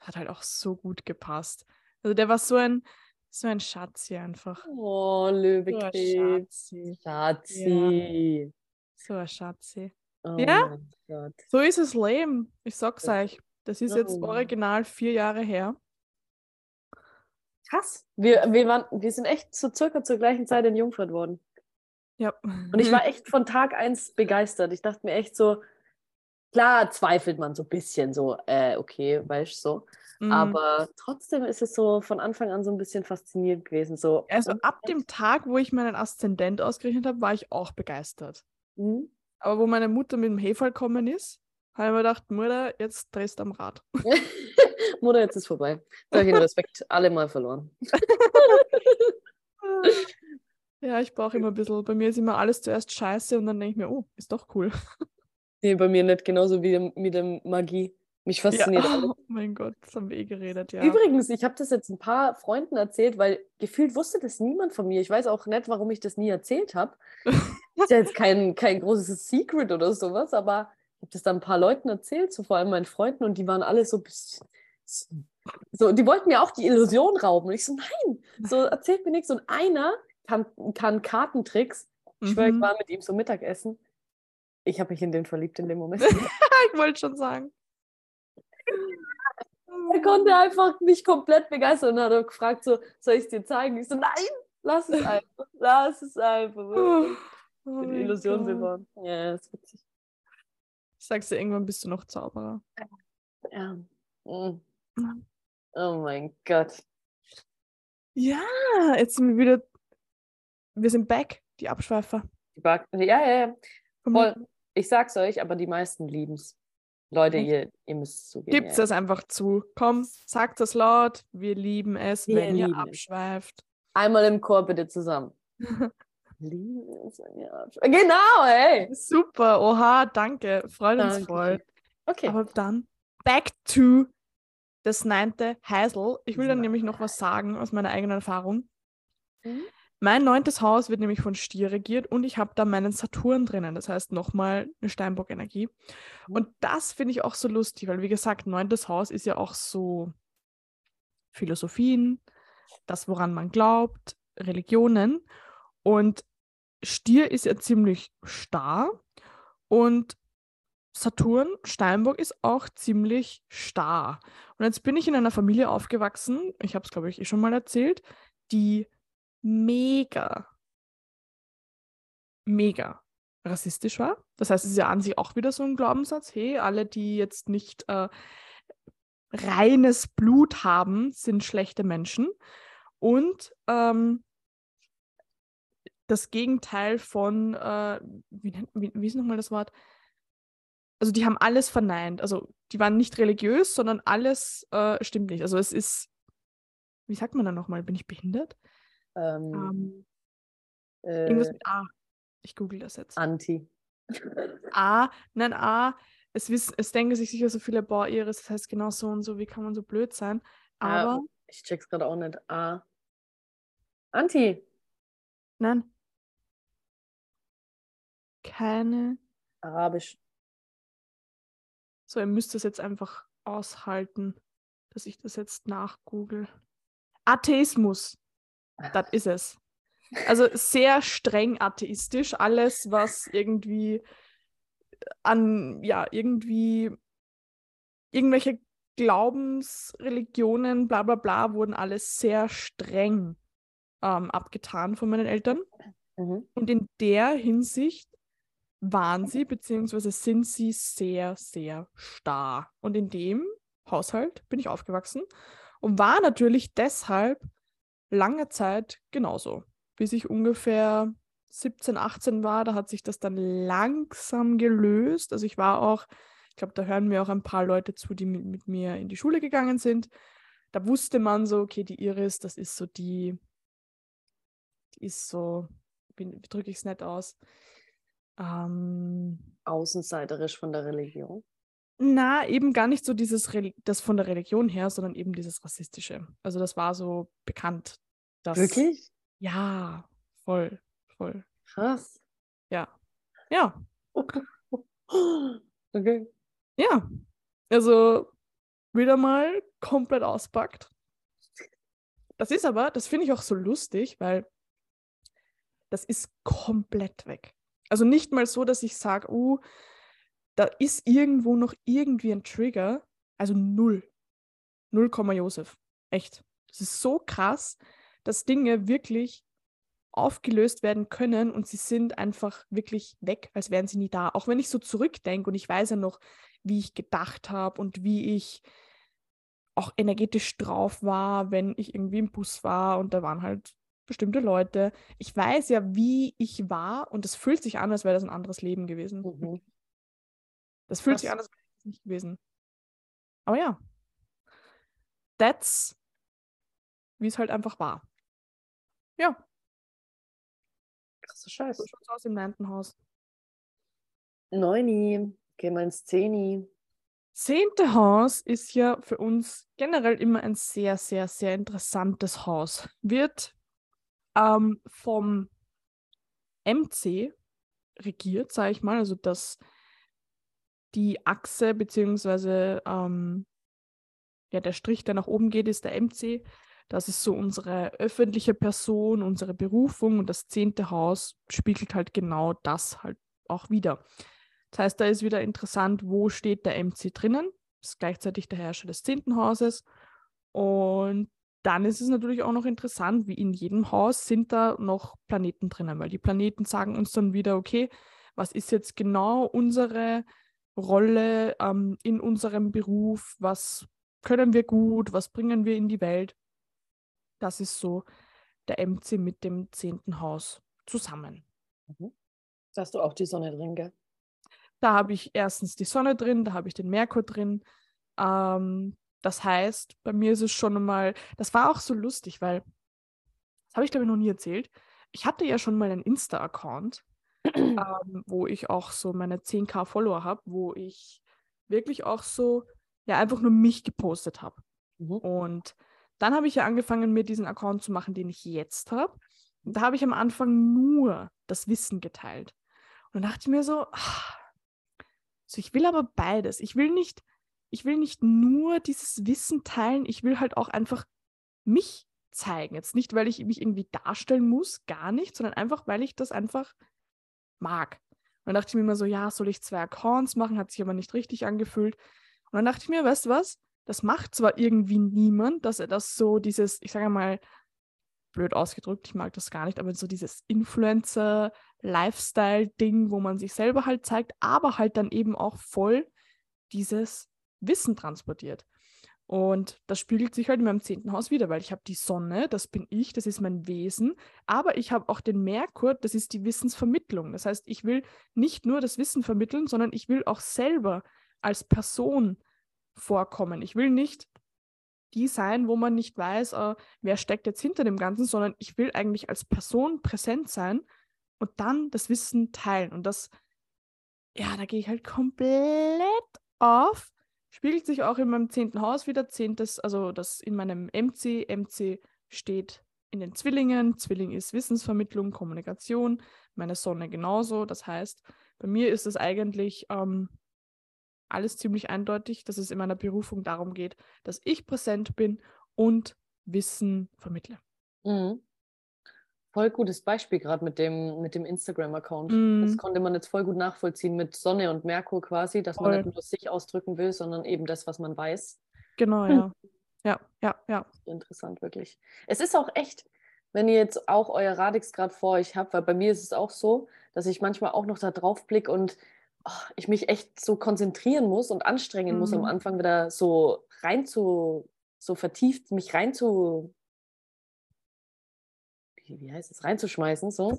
Hat halt auch so gut gepasst. Also der war so ein, so ein Schatzi einfach. Oh, Löwe, so Krebs. Schatzi. Schatzi. Ja. So ein Schatzi. Oh ja, so ist es Leben. Ich sag's euch. Das ist jetzt oh. original vier Jahre her. Krass. Wir, wir, waren, wir sind echt so circa zur gleichen Zeit in Jungfurt worden. Ja. Und ich war echt von Tag eins begeistert. Ich dachte mir echt so, klar zweifelt man so ein bisschen so, äh, okay, weißt du so. Mhm. Aber trotzdem ist es so von Anfang an so ein bisschen faszinierend gewesen. So. Also ab dem Tag, wo ich meinen Aszendent ausgerechnet habe, war ich auch begeistert. Mhm. Aber wo meine Mutter mit dem Hefall gekommen ist, habe ich mir gedacht, Mutter, jetzt drehst du am Rad. Mutter, jetzt ist vorbei. Sag ich Respekt, alle mal verloren. ja, ich brauche immer ein bisschen. Bei mir ist immer alles zuerst scheiße und dann denke ich mir, oh, ist doch cool. Nee, bei mir nicht genauso wie mit der Magie. Mich fasziniert ja. Oh mein Gott, das haben wir eh geredet, ja. Übrigens, ich habe das jetzt ein paar Freunden erzählt, weil gefühlt wusste das niemand von mir. Ich weiß auch nicht, warum ich das nie erzählt habe. ist ja jetzt kein, kein großes Secret oder sowas, aber ich habe das dann ein paar Leuten erzählt, so vor allem meinen Freunden, und die waren alle so, so die wollten mir auch die Illusion rauben. Und ich so, nein, so erzählt mir nichts. Und einer kann, kann Kartentricks. Ich schwöre, ich Mhm. war mit ihm so Mittagessen. Ich habe mich in den verliebt in dem Moment. ich wollte schon sagen. Er konnte einfach mich komplett begeistern und hat gefragt, so, soll ich es dir zeigen? Ich so, nein, lass es einfach. Lass es einfach. Oh, Die mein Illusion bewahren. Ja, ist witzig. Ich sag's dir, irgendwann bist du noch Zauberer. Ja. Mm. Oh mein Gott. Ja, jetzt sind wir wieder. Wir sind back, die Abschweifer. Die Back ja, ja, ja. Voll. Ich sag's euch, aber die meisten lieben's. Leute, ihr, ihr müsst es zugeben. Gibt's ja. das einfach zu. Komm, sagt das laut. Wir lieben es, Wir wenn ihr lieben es. abschweift. Einmal im Chor bitte zusammen. Lieben es, wenn ihr absch- Genau, ey. Super, oha, danke. Freut uns Danke. voll. Okay. Aber dann back to das neunte Heisel. Ich will dann nämlich noch was sagen aus meiner eigenen Erfahrung. Mhm. Mein neuntes Haus wird nämlich von Stier regiert und ich habe da meinen Saturn drinnen. Das heißt nochmal eine Steinbock-Energie. Mhm. Und das finde ich auch so lustig, weil wie gesagt, neuntes Haus ist ja auch so Philosophien, das, woran man glaubt, Religionen. Und Stier ist ja ziemlich starr und Saturn, Steinbock ist auch ziemlich starr. Und jetzt bin ich in einer Familie aufgewachsen, ich habe es, glaube ich, eh schon mal erzählt, die mega, mega rassistisch war. Das heißt, es ist ja an sich auch wieder so ein Glaubenssatz, hey, alle, die jetzt nicht äh, reines Blut haben, sind schlechte Menschen. Und ähm, das Gegenteil von, äh, wie, wie, wie ist nochmal das Wort? Also die haben alles verneint. Also die waren nicht religiös, sondern alles äh, stimmt nicht. Also es ist, wie sagt man da nochmal? Bin ich behindert? Ähm, Ähm, irgendwas äh, mit A. Ich google das jetzt. Anti. A, nein, A. Es, wiss, es denken sich sicher so viele, boah, Iris, das heißt genau so und so, wie kann man so blöd sein? Aber, Ich check's gerade auch nicht. Ah. Anti. nein. Keine. Arabisch. So, ihr müsst es jetzt einfach aushalten, dass ich das jetzt nachgoogle. Atheismus. Das ist es. Also sehr streng atheistisch. Alles, was irgendwie an, ja, irgendwie irgendwelche Glaubensreligionen, bla bla bla, wurden alles sehr streng ähm, abgetan von meinen Eltern. Mhm. Und in der Hinsicht waren sie, beziehungsweise sind sie sehr, sehr starr. Und in dem Haushalt bin ich aufgewachsen und war natürlich deshalb lange Zeit genauso. Bis ich ungefähr 17, 18 war, da hat sich das dann langsam gelöst. Also ich war auch, ich glaube, da hören mir auch ein paar Leute zu, die mit, mit mir in die Schule gegangen sind. Da wusste man so, okay, die Iris, das ist so die, die ist so, wie, drücke ich es nett aus? Ähm, Außenseiterisch von der Religion. na, eben gar nicht so dieses, Reli- das von der Religion her, sondern eben dieses Rassistische. Also das war so bekannt. Dass, Wirklich? Ja, voll, voll. Krass. Ja. Ja, Okay. ja. Also wieder mal komplett auspackt. Das ist aber, das finde ich auch so lustig, weil das ist komplett weg. Also nicht mal so, dass ich sage, oh, da ist irgendwo noch irgendwie ein Trigger. Also null. Null Komma Josef. Echt. Das ist so krass, dass Dinge wirklich aufgelöst werden können und sie sind einfach wirklich weg, als wären sie nie da. Auch wenn ich so zurückdenke und ich weiß ja noch, wie ich gedacht habe und wie ich auch energetisch drauf war, wenn ich irgendwie im Bus war und da waren halt bestimmte Leute. Ich weiß ja, wie ich war und es fühlt sich an, als wäre das ein anderes Leben gewesen. Mhm. Das fühlt sich Krass. an, als wäre das nicht gewesen. Aber ja, that's, wie es halt einfach war. Ja, Krasser Scheiß. so schaut's aus im neunten Haus. Neuni. Geh mal ins Zehni. zehnte Haus ist ja für uns generell immer ein sehr, sehr, sehr interessantes Haus. Wird ähm, vom MC regiert, sage ich mal, also dass die Achse beziehungsweise ähm, ja, der Strich, der nach oben geht, ist der MC. Das ist so unsere öffentliche Person, unsere Berufung und das zehnte Haus spiegelt halt genau das halt auch wieder. Das heißt, da ist wieder interessant, wo steht der MC drinnen. Ist gleichzeitig der Herrscher des zehnten Hauses. Und dann ist es natürlich auch noch interessant, wie in jedem Haus sind da noch Planeten drinnen, weil die Planeten sagen uns dann wieder, okay, was ist jetzt genau unsere Rolle ähm, in unserem Beruf, was können wir gut, was bringen wir in die Welt. Das ist so der MC mit dem zehnten Haus zusammen. Mhm. Da hast du auch die Sonne drin, gell? Da habe ich erstens die Sonne drin, da habe ich den Merkur drin. Ähm, das heißt, bei mir ist es schon mal, das war auch so lustig, weil, das habe ich glaube ich noch nie erzählt. Ich hatte ja schon mal einen Insta-Account, ähm, wo ich auch so meine 10k Follower habe, wo ich wirklich auch so, ja, einfach nur mich gepostet habe. Mhm. Und dann habe ich ja angefangen, mir diesen Account zu machen, den ich jetzt habe. Da habe ich am Anfang nur das Wissen geteilt. Und dann dachte ich mir so, ach, so ich will aber beides. Ich will nicht, ich will nicht nur dieses Wissen teilen, ich will halt auch einfach mich zeigen. Jetzt nicht, weil ich mich irgendwie darstellen muss, gar nicht, sondern einfach, weil ich das einfach mag. Und dann dachte ich mir immer so, ja, soll ich zwei Accounts machen? Hat sich aber nicht richtig angefühlt. Und dann dachte ich mir, weißt du was? Das macht zwar irgendwie niemand, dass er das so dieses, ich sage mal, blöd ausgedrückt, ich mag das gar nicht, aber so dieses Influencer-Lifestyle-Ding, wo man sich selber halt zeigt, aber halt dann eben auch voll dieses Wissen transportiert. Und das spiegelt sich halt in meinem zehnten Haus wieder, weil ich habe die Sonne, das bin ich, das ist mein Wesen, aber ich habe auch den Merkur, das ist die Wissensvermittlung. Das heißt, ich will nicht nur das Wissen vermitteln, sondern ich will auch selber als Person vorkommen. Ich will nicht die sein, wo man nicht weiß, äh, wer steckt jetzt hinter dem Ganzen, sondern ich will eigentlich als Person präsent sein und dann das Wissen teilen. Und das, ja, da gehe ich halt komplett auf Spiegelt sich auch in meinem zehnten Haus wieder. Zehntes, also das in meinem MC. MC steht in den Zwillingen. Zwilling ist Wissensvermittlung, Kommunikation. Meine Sonne genauso. Das heißt, bei mir ist es eigentlich ähm, alles ziemlich eindeutig, dass es in meiner Berufung darum geht, dass ich präsent bin und Wissen vermittle. Mhm voll gutes Beispiel gerade mit dem, mit dem Instagram-Account. Mm. Das konnte man jetzt voll gut nachvollziehen mit Sonne und Merkur quasi, dass voll. man nicht nur sich ausdrücken will, sondern eben das, was man weiß. Genau, ja. ja, ja, ja. Interessant, wirklich. Es ist auch echt, wenn ihr jetzt auch euer Radix gerade vor euch habt, weil bei mir ist es auch so, dass ich manchmal auch noch da drauf blicke und oh, ich mich echt so konzentrieren muss und anstrengen mm. muss, am mhm. Anfang wieder so rein zu, so vertieft mich rein zu wie, heißt es, reinzuschmeißen, so.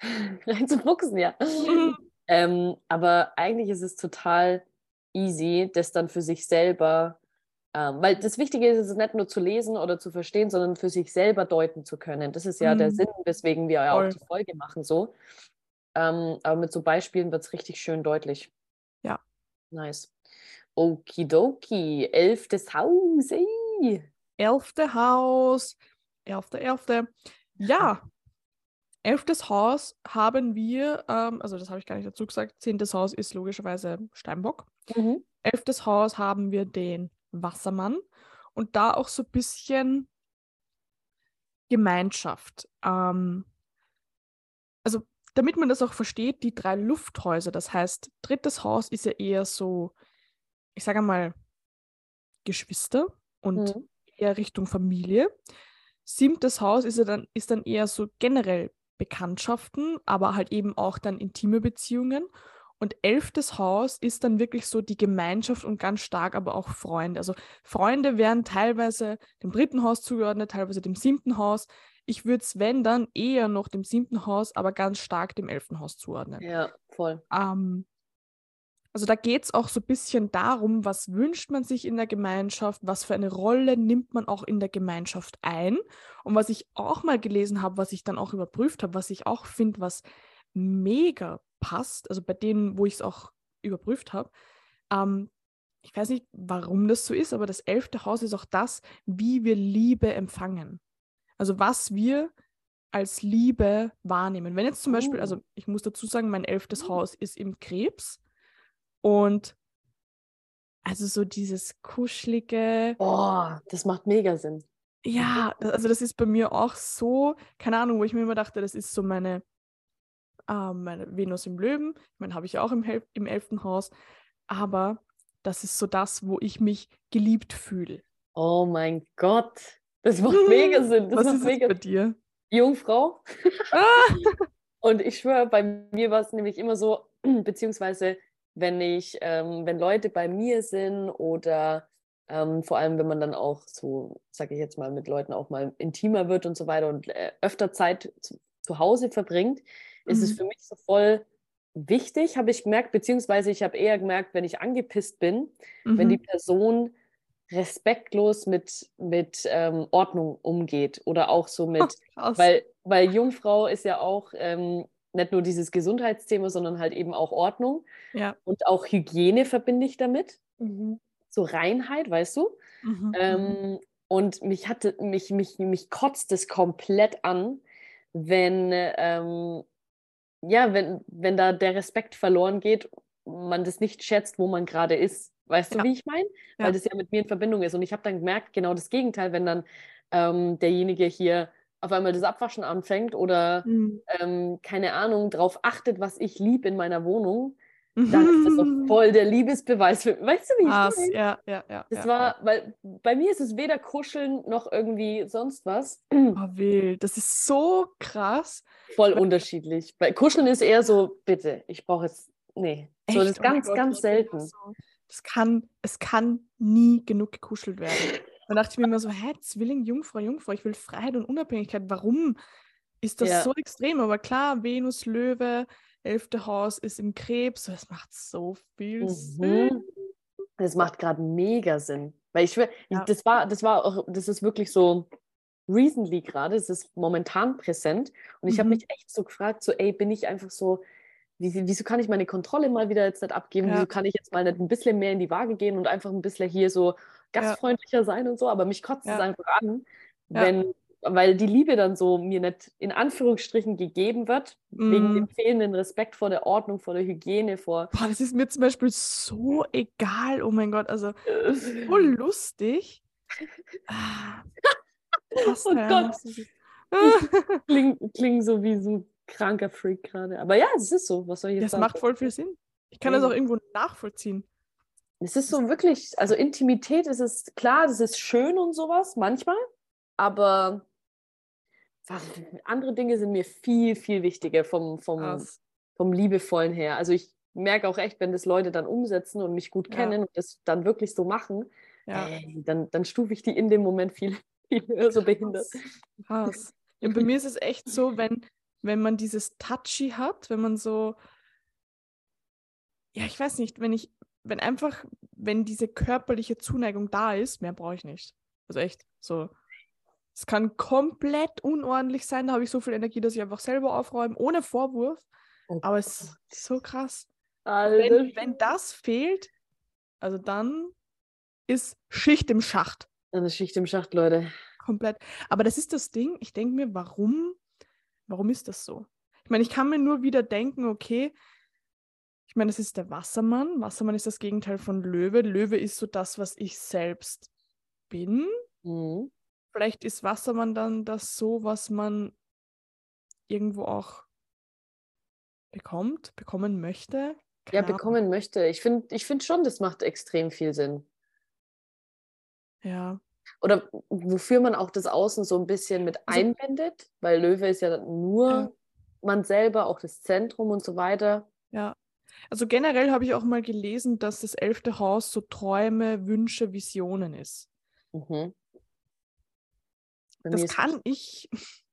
Reinzufuchsen, ja. Mhm. ähm, aber eigentlich ist es total easy, das dann für sich selber, ähm, weil das Wichtige ist, es nicht nur zu lesen oder zu verstehen, sondern für sich selber deuten zu können. Das ist ja mhm. der Sinn, weswegen wir ja auch die Folge machen, so. Ähm, aber mit so Beispielen wird es richtig schön deutlich. Ja. Nice. Okidoki, elftes Haus. Ey. Elfte Haus. Elfte, elfte. Ja, elftes Haus haben wir, ähm, also das habe ich gar nicht dazu gesagt, zehntes Haus ist logischerweise Steinbock. Mhm. Elftes Haus haben wir den Wassermann und da auch so ein bisschen Gemeinschaft. Ähm, also damit man das auch versteht, die drei Lufthäuser, das heißt, drittes Haus ist ja eher so, ich sage mal, Geschwister und mhm. eher Richtung Familie. Siebtes Haus ist, ja dann, ist dann eher so generell Bekanntschaften, aber halt eben auch dann intime Beziehungen. Und elftes Haus ist dann wirklich so die Gemeinschaft und ganz stark aber auch Freunde. Also Freunde werden teilweise dem dritten Haus zugeordnet, teilweise dem siebten Haus. Ich würde es, wenn dann, eher noch dem siebten Haus, aber ganz stark dem elften Haus zuordnen. Ja, voll. Ähm, also da geht es auch so ein bisschen darum, was wünscht man sich in der Gemeinschaft, was für eine Rolle nimmt man auch in der Gemeinschaft ein. Und was ich auch mal gelesen habe, was ich dann auch überprüft habe, was ich auch finde, was mega passt, also bei denen, wo ich es auch überprüft habe, ähm, ich weiß nicht, warum das so ist, aber das elfte Haus ist auch das, wie wir Liebe empfangen. Also was wir als Liebe wahrnehmen. Wenn jetzt zum Beispiel, Oh. also ich muss dazu sagen, mein elftes Oh. Haus ist im Krebs und also so dieses kuschelige, Boah, das macht mega Sinn. ja, also das ist bei mir auch so, keine Ahnung, wo ich mir immer dachte, das ist so meine, äh, meine Venus im Löwen, ich meine, habe ich auch im, Hel- im elften Haus, aber das ist so das, wo ich mich geliebt fühle. Oh mein Gott, das macht mega Sinn. Das Was macht ist mega bei dir? Jungfrau. Ah, Und ich schwöre, bei mir war es nämlich immer so, beziehungsweise wenn ich, ähm, wenn Leute bei mir sind oder ähm, vor allem, wenn man dann auch so, sage ich jetzt mal, mit Leuten auch mal intimer wird und so weiter und äh, öfter Zeit zu, zu Hause verbringt, ist es Mhm. für mich so voll wichtig, habe ich gemerkt, beziehungsweise ich habe eher gemerkt, wenn ich angepisst bin, wenn die mhm. Person respektlos mit, mit ähm, Ordnung umgeht oder auch so mit, Krass. weil, weil Jungfrau ist ja auch ähm, nicht nur dieses Gesundheitsthema, sondern halt eben auch Ordnung ja. und auch Hygiene verbinde ich damit, Mhm. so Reinheit, weißt du? Mhm. mhm. Ähm, und mich hatte, mich, mich, mich kotzt es komplett an, wenn, ähm, ja, wenn, wenn da der Respekt verloren geht, man das nicht schätzt, wo man gerade ist. Weißt du, Ja. wie ich meine? Ja. Weil das ja mit mir in Verbindung ist. Und ich habe dann gemerkt, genau das Gegenteil, wenn dann ähm, derjenige hier auf einmal das Abwaschen anfängt oder Mhm. ähm, keine Ahnung, darauf achtet, was ich liebe in meiner Wohnung, dann ist das so Mhm. voll der Liebesbeweis. Für, weißt du, wie ich meine? ja, ja, ja. Das ja, war, weil bei mir ist es weder kuscheln noch irgendwie sonst was. ja. Oh, wild. Das ist so krass. Voll unterschiedlich. Bei Kuscheln ist eher so, bitte, ich brauche jetzt, nee. So, das ist Oh ganz, Gott, ganz selten. Das kann, es kann nie genug gekuschelt werden. Dann dachte ich mir immer so, hä, Zwilling, Jungfrau, Jungfrau, ich will Freiheit und Unabhängigkeit. Warum ist das Ja. so extrem? Aber klar, Venus, Löwe, elfte Haus ist im Krebs. Das macht so viel Sinn. Mhm. Das macht gerade mega Sinn. Weil ich schwör, Ja. das war, das war auch, das ist wirklich so recently gerade, es ist momentan präsent. Und ich habe Mhm. mich echt so gefragt, so, ey, bin ich einfach so, wie, wieso kann ich meine Kontrolle mal wieder jetzt nicht abgeben? Ja. Wieso kann ich jetzt mal nicht ein bisschen mehr in die Waage gehen und einfach ein bisschen hier so gastfreundlicher sein und so? Aber mich kotzt es Ja. einfach an, Ja. wenn, weil die Liebe dann so mir nicht in Anführungsstrichen gegeben wird, wegen Mm. dem fehlenden Respekt vor der Ordnung, vor der Hygiene, vor Boah, das ist mir zum Beispiel so egal. Oh mein Gott, also so lustig. Ah, Oh ja, Gott. das Klingt, klingt so wie so ein kranker Freak gerade. Aber ja, es ist so. Was soll ich jetzt Das sagen? macht voll viel Sinn. Ich kann das Mega. auch irgendwo nachvollziehen. Es ist so wirklich, also Intimität ist es klar, das ist schön und sowas manchmal, aber andere Dinge sind mir viel, viel wichtiger vom, vom, Krass. vom Liebevollen her. Also ich merke auch echt, wenn das Leute dann umsetzen und mich gut Ja. kennen und das dann wirklich so machen, Ja. ey, dann, dann stufe ich die in dem Moment viel, viel höher so behindert. Krass. Ja, bei mir ist es echt so, wenn, wenn man dieses Touchy hat, wenn man so, ja, ich weiß nicht, wenn ich, wenn einfach, wenn diese körperliche Zuneigung da ist, mehr brauche ich nicht. Also echt, so. Es kann komplett unordentlich sein, da habe ich so viel Energie, dass ich einfach selber aufräume, ohne Vorwurf. Oh Aber es ist so krass. Wenn, wenn das fehlt, also dann ist Schicht im Schacht. Dann ist Schicht im Schacht, Leute. Komplett. Aber das ist das Ding. Ich denke mir, warum, warum ist das so? Ich meine, ich kann mir nur wieder denken, okay, ich meine, das ist der Wassermann. Wassermann ist das Gegenteil von Löwe. Löwe ist so das, was ich selbst bin. Mhm. Vielleicht ist Wassermann dann das so, was man irgendwo auch bekommt, bekommen möchte. Ja, Keine Ahnung. bekommen möchte. Ich finde ich find schon, das macht extrem viel Sinn. Ja, Oder wofür man auch das Außen so ein bisschen mit Also- einbindet, weil Löwe ist ja nur Ja. man selber, auch das Zentrum und so weiter. ja. Also generell habe ich auch mal gelesen, dass das elfte Haus so Träume, Wünsche, Visionen ist. Mhm. Das kann ich.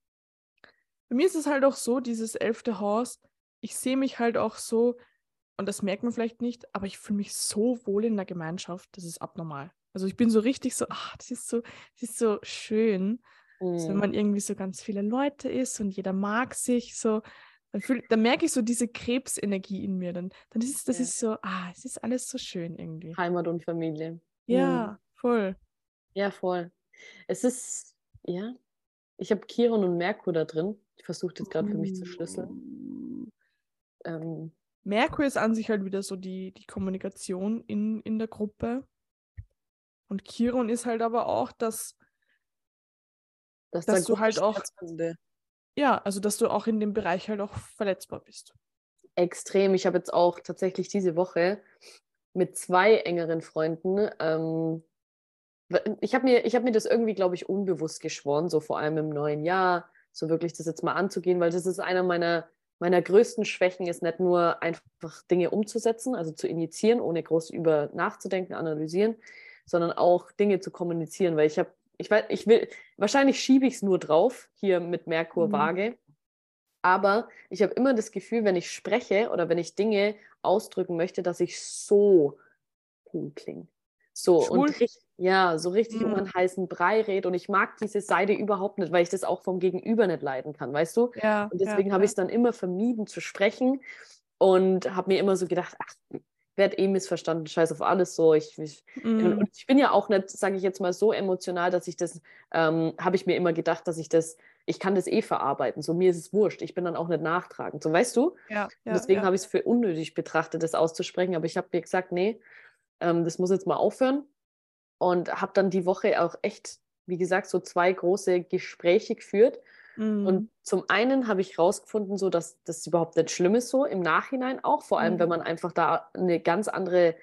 Bei mir ist es halt auch so, dieses elfte Haus, ich sehe mich halt auch so, und das merkt man vielleicht nicht, aber ich fühle mich so wohl in der Gemeinschaft, das ist abnormal. Also ich bin so richtig so, ach, das ist so, das ist so schön, so, wenn Mhm. man irgendwie so ganz viele Leute ist und jeder mag sich so. Dann, fühl, dann merke ich so diese Krebsenergie in mir. Dann, dann ist es, das Ja. ist so, ah, es ist alles so schön irgendwie. Heimat und Familie. Ja, voll. Ja, voll. Es ist, ja, ich habe Chiron und Merkur da drin. Ich versuche das gerade für mich zu schlüsseln. Uh. Ähm, Merkur ist an sich halt wieder so die, die Kommunikation in, in der Gruppe. Und Chiron ist halt aber auch das, dass Dass da du halt auch- ja, also dass du auch in dem Bereich halt auch verletzbar bist. extrem. Ich habe jetzt auch tatsächlich diese Woche mit zwei engeren Freunden, ähm, ich habe mir, hab mir das irgendwie, glaube ich, unbewusst geschworen, so vor allem im neuen Jahr, so wirklich das jetzt mal anzugehen, weil das ist einer meiner, meiner größten Schwächen, ist nicht nur einfach Dinge umzusetzen, also zu initiieren, ohne groß über nachzudenken, analysieren, sondern auch Dinge zu kommunizieren, weil ich habe, ich weiß, ich will, wahrscheinlich schiebe ich es nur drauf, hier mit Merkur Mhm. Waage, aber ich habe immer das Gefühl, wenn ich spreche oder wenn ich Dinge ausdrücken möchte, dass ich so cool klinge. So Schwul? und richtig, ja, so richtig um Mhm. einen heißen Brei red. Und ich mag diese Seite überhaupt nicht, weil ich das auch vom Gegenüber nicht leiden kann, weißt du? Ja. Und deswegen ja, habe ich es dann immer vermieden zu sprechen und habe mir immer so gedacht, ach, werd eh missverstanden, scheiß auf alles so. Ich, ich. Mm, und ich bin ja auch nicht, sage ich jetzt mal, so emotional, dass ich das, ähm, habe ich mir immer gedacht, dass ich das, ich kann das eh verarbeiten. So, mir ist es wurscht. Ich bin dann auch nicht nachtragend. So, weißt du? ja, Und ja, deswegen ja. habe ich es für unnötig betrachtet, das auszusprechen. Aber ich habe mir gesagt, nee, ähm, das muss jetzt mal aufhören. Und habe dann die Woche auch echt, wie gesagt, so zwei große Gespräche geführt. Mm, Und zum einen habe ich rausgefunden, so dass das überhaupt nicht schlimm ist, so im Nachhinein auch, vor allem Mhm. wenn man einfach da eine ganz andere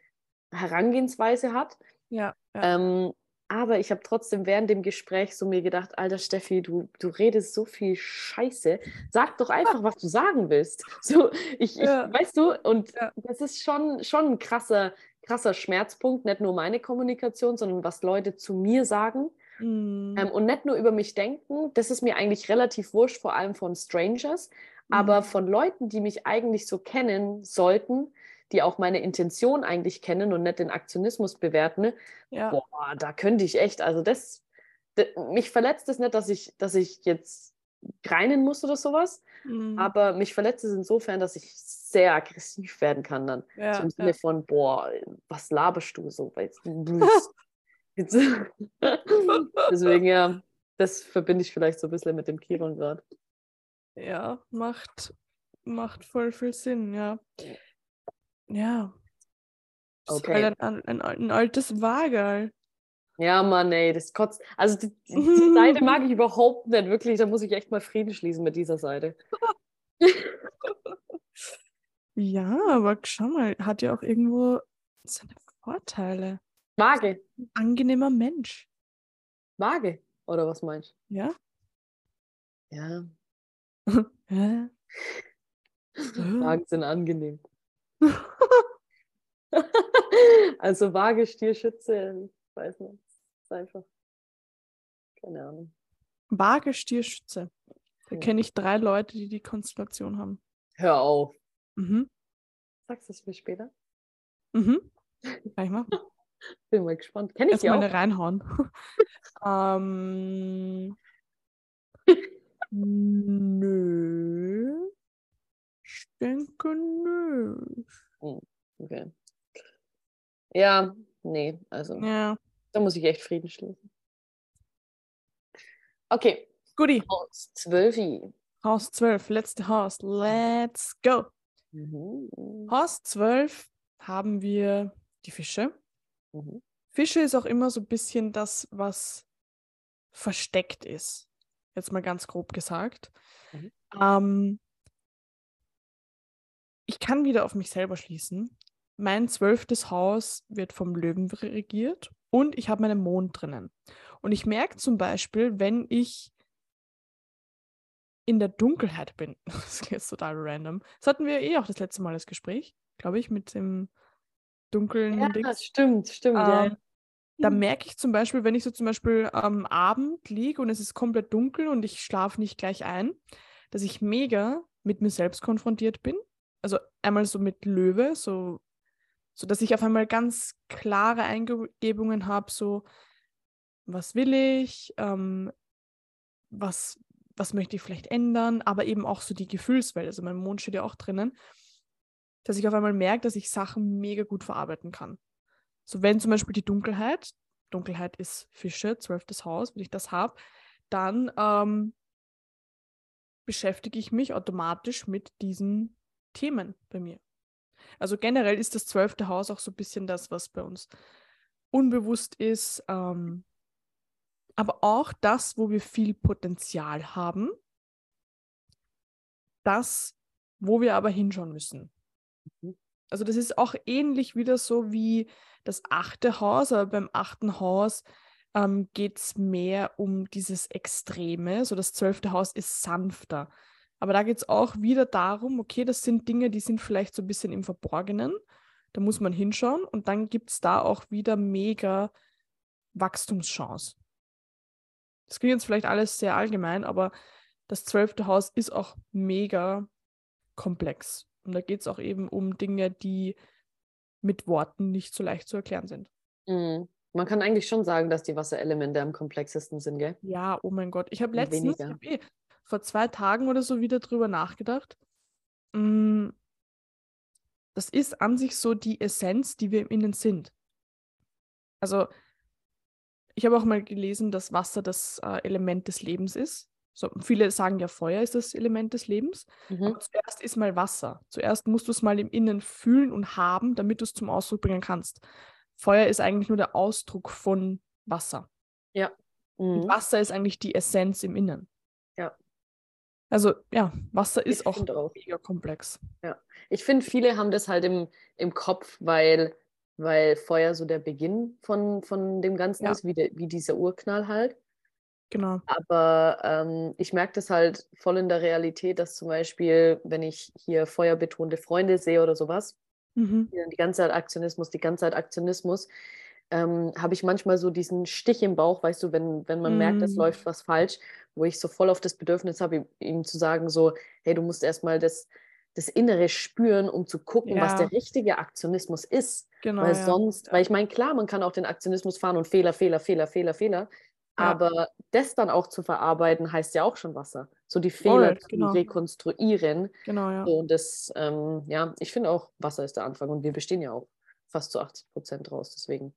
Herangehensweise hat. ja, ja. Ähm, aber ich habe trotzdem während dem Gespräch so mir gedacht, alter Steffi, du, du redest so viel Scheiße. Sag doch einfach, was du sagen willst. So, ich, Ja. ich weißt du, und Ja. das ist schon, schon ein krasser, krasser Schmerzpunkt, nicht nur meine Kommunikation, sondern was Leute zu mir sagen. Mm, Ähm, und nicht nur über mich denken, das ist mir eigentlich relativ wurscht, vor allem von Strangers, mhm. aber von Leuten, die mich eigentlich so kennen sollten, die auch meine Intention eigentlich kennen und nicht den Aktionismus bewerten, ja. boah, da könnte ich echt, also das, d- mich verletzt es nicht, dass ich, dass ich jetzt greinen muss oder sowas, mm, aber mich verletzt es insofern, dass ich sehr aggressiv werden kann dann. ja, so im ja. Sinne von, boah, was laberst du so? Weil Deswegen, ja, das verbinde ich vielleicht so ein bisschen mit dem Chiron gerade. Ja, macht, macht voll viel Sinn, ja. Ja. Ist Okay. halt ein, ein, ein altes Wagerl. Ja, Mann, ey, das kotzt. Also die, die, die Seite mag ich überhaupt nicht, wirklich. Da muss ich echt mal Frieden schließen mit dieser Seite. Ja, aber schau mal, hat ja auch irgendwo seine Vorteile. Waage, Ein angenehmer Mensch. Waage, oder was meinst Ja? du? Ja, Hä? Wagen sind angenehm. also Waage, Stier, Schütze, ich weiß nicht. Ist einfach, keine Ahnung. Waage, Stier, Schütze. Da Ja. kenne ich drei Leute, die die Konstellation haben. Hör auf. Mhm. Sagst du es mir später? Mhm. Kann ich machen. Bin mal gespannt. Kenne ich Erstmal auch? reinhauen. ähm, nö. Ich denke nö. Okay. Ja, nee, also Ja. da muss ich echt Frieden schließen. Okay, Guti. Haus 12. Haus 12, letzte Haus. Let's go. Mhm. Haus 12 haben wir die Fische. Mhm. Fische ist auch immer so ein bisschen das, was versteckt ist. Jetzt mal ganz grob gesagt. Mhm. Ähm, ich kann wieder auf mich selber schließen. Mein zwölftes Haus wird vom Löwen regiert und ich habe meinen Mond drinnen. Und ich merke zum Beispiel, wenn ich in der Dunkelheit bin, das klingt jetzt total random. Das hatten wir eh auch das letzte Mal das Gespräch, glaube ich, mit dem dunklen Ja, Dings. stimmt, stimmt. ja, Ähm, da merke ich zum Beispiel, wenn ich so zum Beispiel am Abend liege und es ist komplett dunkel und ich schlafe nicht gleich ein, dass ich mega mit mir selbst konfrontiert bin. Also einmal so mit Löwe, so, so dass ich auf einmal ganz klare Eingebungen habe, so was will ich, ähm, was, was möchte ich vielleicht ändern, aber eben auch so die Gefühlswelt. Also mein Mond steht ja auch drinnen, dass ich auf einmal merke, dass ich Sachen mega gut verarbeiten kann. So wenn zum Beispiel die Dunkelheit, Dunkelheit ist Fische, zwölftes Haus, wenn ich das habe, dann ähm, beschäftige ich mich automatisch mit diesen Themen bei mir. Also generell ist das zwölfte Haus auch so ein bisschen das, was bei uns unbewusst ist, ähm, aber auch das, wo wir viel Potenzial haben, das, wo wir aber hinschauen müssen. Mhm. Also das ist auch ähnlich wieder so wie das achte Haus, aber beim achten Haus ähm, geht es mehr um dieses Extreme. So das zwölfte Haus ist sanfter. Aber da geht es auch wieder darum, okay, das sind Dinge, die sind vielleicht so ein bisschen im Verborgenen. Da muss man hinschauen und dann gibt es da auch wieder mega Wachstumschance. Das klingt jetzt vielleicht alles sehr allgemein, aber das zwölfte Haus ist auch mega komplex. Und da geht es auch eben um Dinge, die mit Worten nicht so leicht zu erklären sind. Mhm. Man kann eigentlich schon sagen, dass die Wasserelemente am komplexesten sind, gell? Ja, oh mein Gott. Ich habe letztens, ich hab eh vor zwei Tagen oder so wieder drüber nachgedacht. Mm, das ist an sich so die Essenz, die wir im Innen sind. Also, ich habe auch mal gelesen, dass Wasser das äh, Element des Lebens ist. So, viele sagen ja, Feuer ist das Element des Lebens. Mhm. Aber zuerst ist mal Wasser. Zuerst musst du es mal im Innen fühlen und haben, damit du es zum Ausdruck bringen kannst. Feuer ist eigentlich nur der Ausdruck von Wasser. Ja. Mhm. Wasser ist eigentlich die Essenz im Innen. Ja. Also ja, Wasser ist auch, auch mega komplex. Ja. Ich finde, viele haben das halt im, im Kopf, weil, weil Feuer so der Beginn von, von dem Ganzen ja. ist, wie, de, wie dieser Urknall halt. Genau. Aber ähm, ich merke das halt voll in der Realität, dass zum Beispiel, wenn ich hier feuerbetonte Freunde sehe oder sowas, mhm. die ganze Zeit Aktionismus, die ganze Zeit Aktionismus, ähm, habe ich manchmal so diesen Stich im Bauch, weißt du, wenn, wenn man mhm. merkt, es läuft was falsch, wo ich so voll auf das Bedürfnis habe, ihm zu sagen, so, hey, du musst erstmal das, das Innere spüren, um zu gucken, ja. was der richtige Aktionismus ist. Genau, weil sonst, ja. weil ich meine, klar, man kann auch den Aktionismus fahren und Fehler, Fehler, Fehler, Fehler, Fehler. Aber das dann auch zu verarbeiten, heißt ja auch schon Wasser. So die Fehler Voll, genau. zu rekonstruieren. Genau, ja. So, und das, ähm, ja, ich finde auch, Wasser ist der Anfang und wir bestehen ja auch fast zu 80 Prozent draus, deswegen.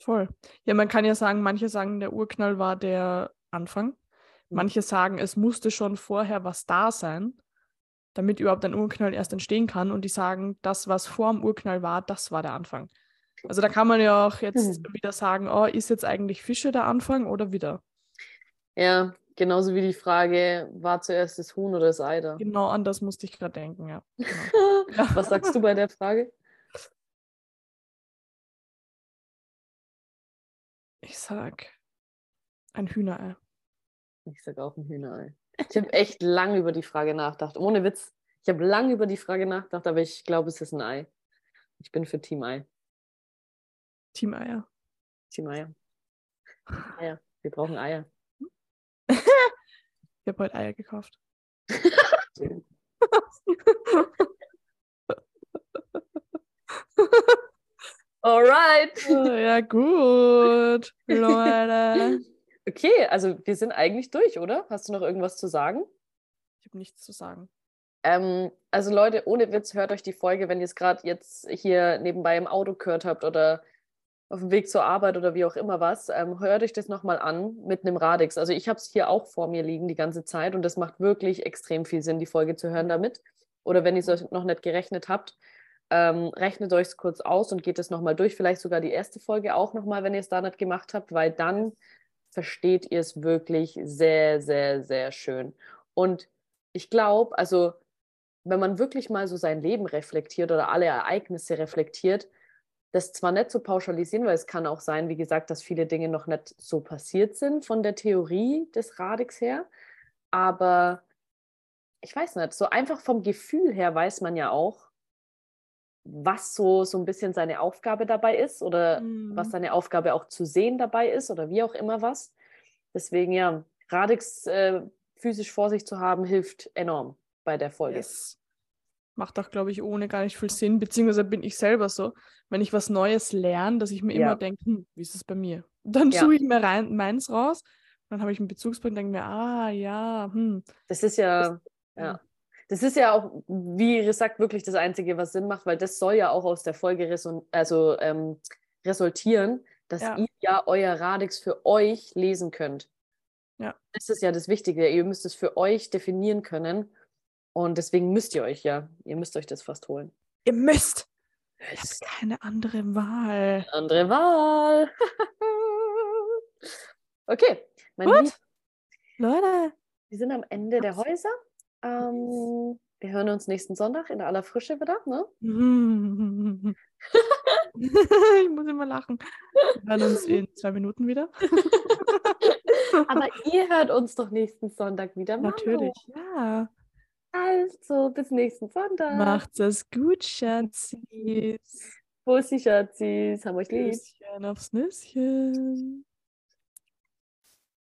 Voll. Ja, man kann ja sagen, manche sagen, der Urknall war der Anfang. Mhm. Manche sagen, es musste schon vorher was da sein, damit überhaupt ein Urknall erst entstehen kann. Und die sagen, das, was vor dem Urknall war, das war der Anfang. Also da kann man ja auch jetzt hm. wieder sagen, oh, ist jetzt eigentlich Fische der Anfang oder wieder? Ja, genauso wie die Frage, war zuerst das Huhn oder das Ei da? Genau, an das musste ich gerade denken, ja. Genau. Was sagst du bei der Frage? Ich sag ein Hühnerei. Ich sag auch ein Hühnerei. Ich habe echt lange über die Frage nachgedacht. Ohne Witz. Ich habe lange über die Frage nachgedacht, aber ich glaube, es ist ein Ei. Ich bin für Team Ei. Team Eier. Team Eier. Eier. Wir brauchen Eier. ich habe heute Eier gekauft. Alright. Oh, ja, gut, Leute. Okay, also wir sind eigentlich durch, oder? Hast du noch irgendwas zu sagen? Ich habe nichts zu sagen. Ähm, also Leute, ohne Witz, hört euch die Folge, wenn ihr es gerade jetzt hier nebenbei im Auto gehört habt oder auf dem Weg zur Arbeit oder wie auch immer was, ähm, hört euch das nochmal an mit einem Radix. Also ich habe es hier auch vor mir liegen die ganze Zeit und das macht wirklich extrem viel Sinn, die Folge zu hören damit. Oder wenn ihr es euch noch nicht gerechnet habt, ähm, rechnet euch es kurz aus und geht es nochmal durch. Vielleicht sogar die erste Folge auch nochmal, wenn ihr es da nicht gemacht habt, weil dann versteht ihr es wirklich sehr, sehr, sehr schön. Und ich glaube, also wenn man wirklich mal so sein Leben reflektiert oder alle Ereignisse reflektiert, das zwar nicht so pauschalisieren, weil es kann auch sein, wie gesagt, dass viele Dinge noch nicht so passiert sind von der Theorie des Radix her, aber ich weiß nicht, so einfach vom Gefühl her weiß man ja auch, was so, so ein bisschen seine Aufgabe dabei ist oder mhm. was seine Aufgabe auch zu sehen dabei ist oder wie auch immer was. Deswegen ja, Radix äh, physisch vor sich zu haben, hilft enorm bei der Folge. Yes macht auch, glaube ich, ohne gar nicht viel Sinn. Beziehungsweise bin ich selber so, wenn ich was Neues lerne, dass ich mir ja. immer denke, hm, wie ist es bei mir? Dann ja. suche ich mir rein, meins raus Dann habe ich einen Bezugspunkt und denke mir, ah ja, hm. Das ist ja, ja. Das ist ja auch, wie Iris sagt, wirklich das Einzige, was Sinn macht, weil das soll ja auch aus der Folge also, ähm, resultieren, dass Ja. ihr ja euer Radix für euch lesen könnt. Ja. Das ist ja das Wichtige. Ihr müsst es für euch definieren können. Und deswegen müsst ihr euch ja, ihr müsst euch das fast holen. Ihr müsst. Ich habe keine andere Wahl. Andere Wahl. okay, mein Gut. Lieb, Leute. wir sind am Ende der Häuser. Ähm, wir hören uns nächsten Sonntag in aller Frische wieder. Ne? ich muss immer lachen. Wir hören uns in zwei Minuten wieder. Aber ihr hört uns doch nächsten Sonntag wieder. Manu. Natürlich, ja. Also, bis nächsten Sonntag. Macht's es gut, Schatzis. Bussi, Schatzis. Haben euch lieb. Küsschen aufs Nüsschen.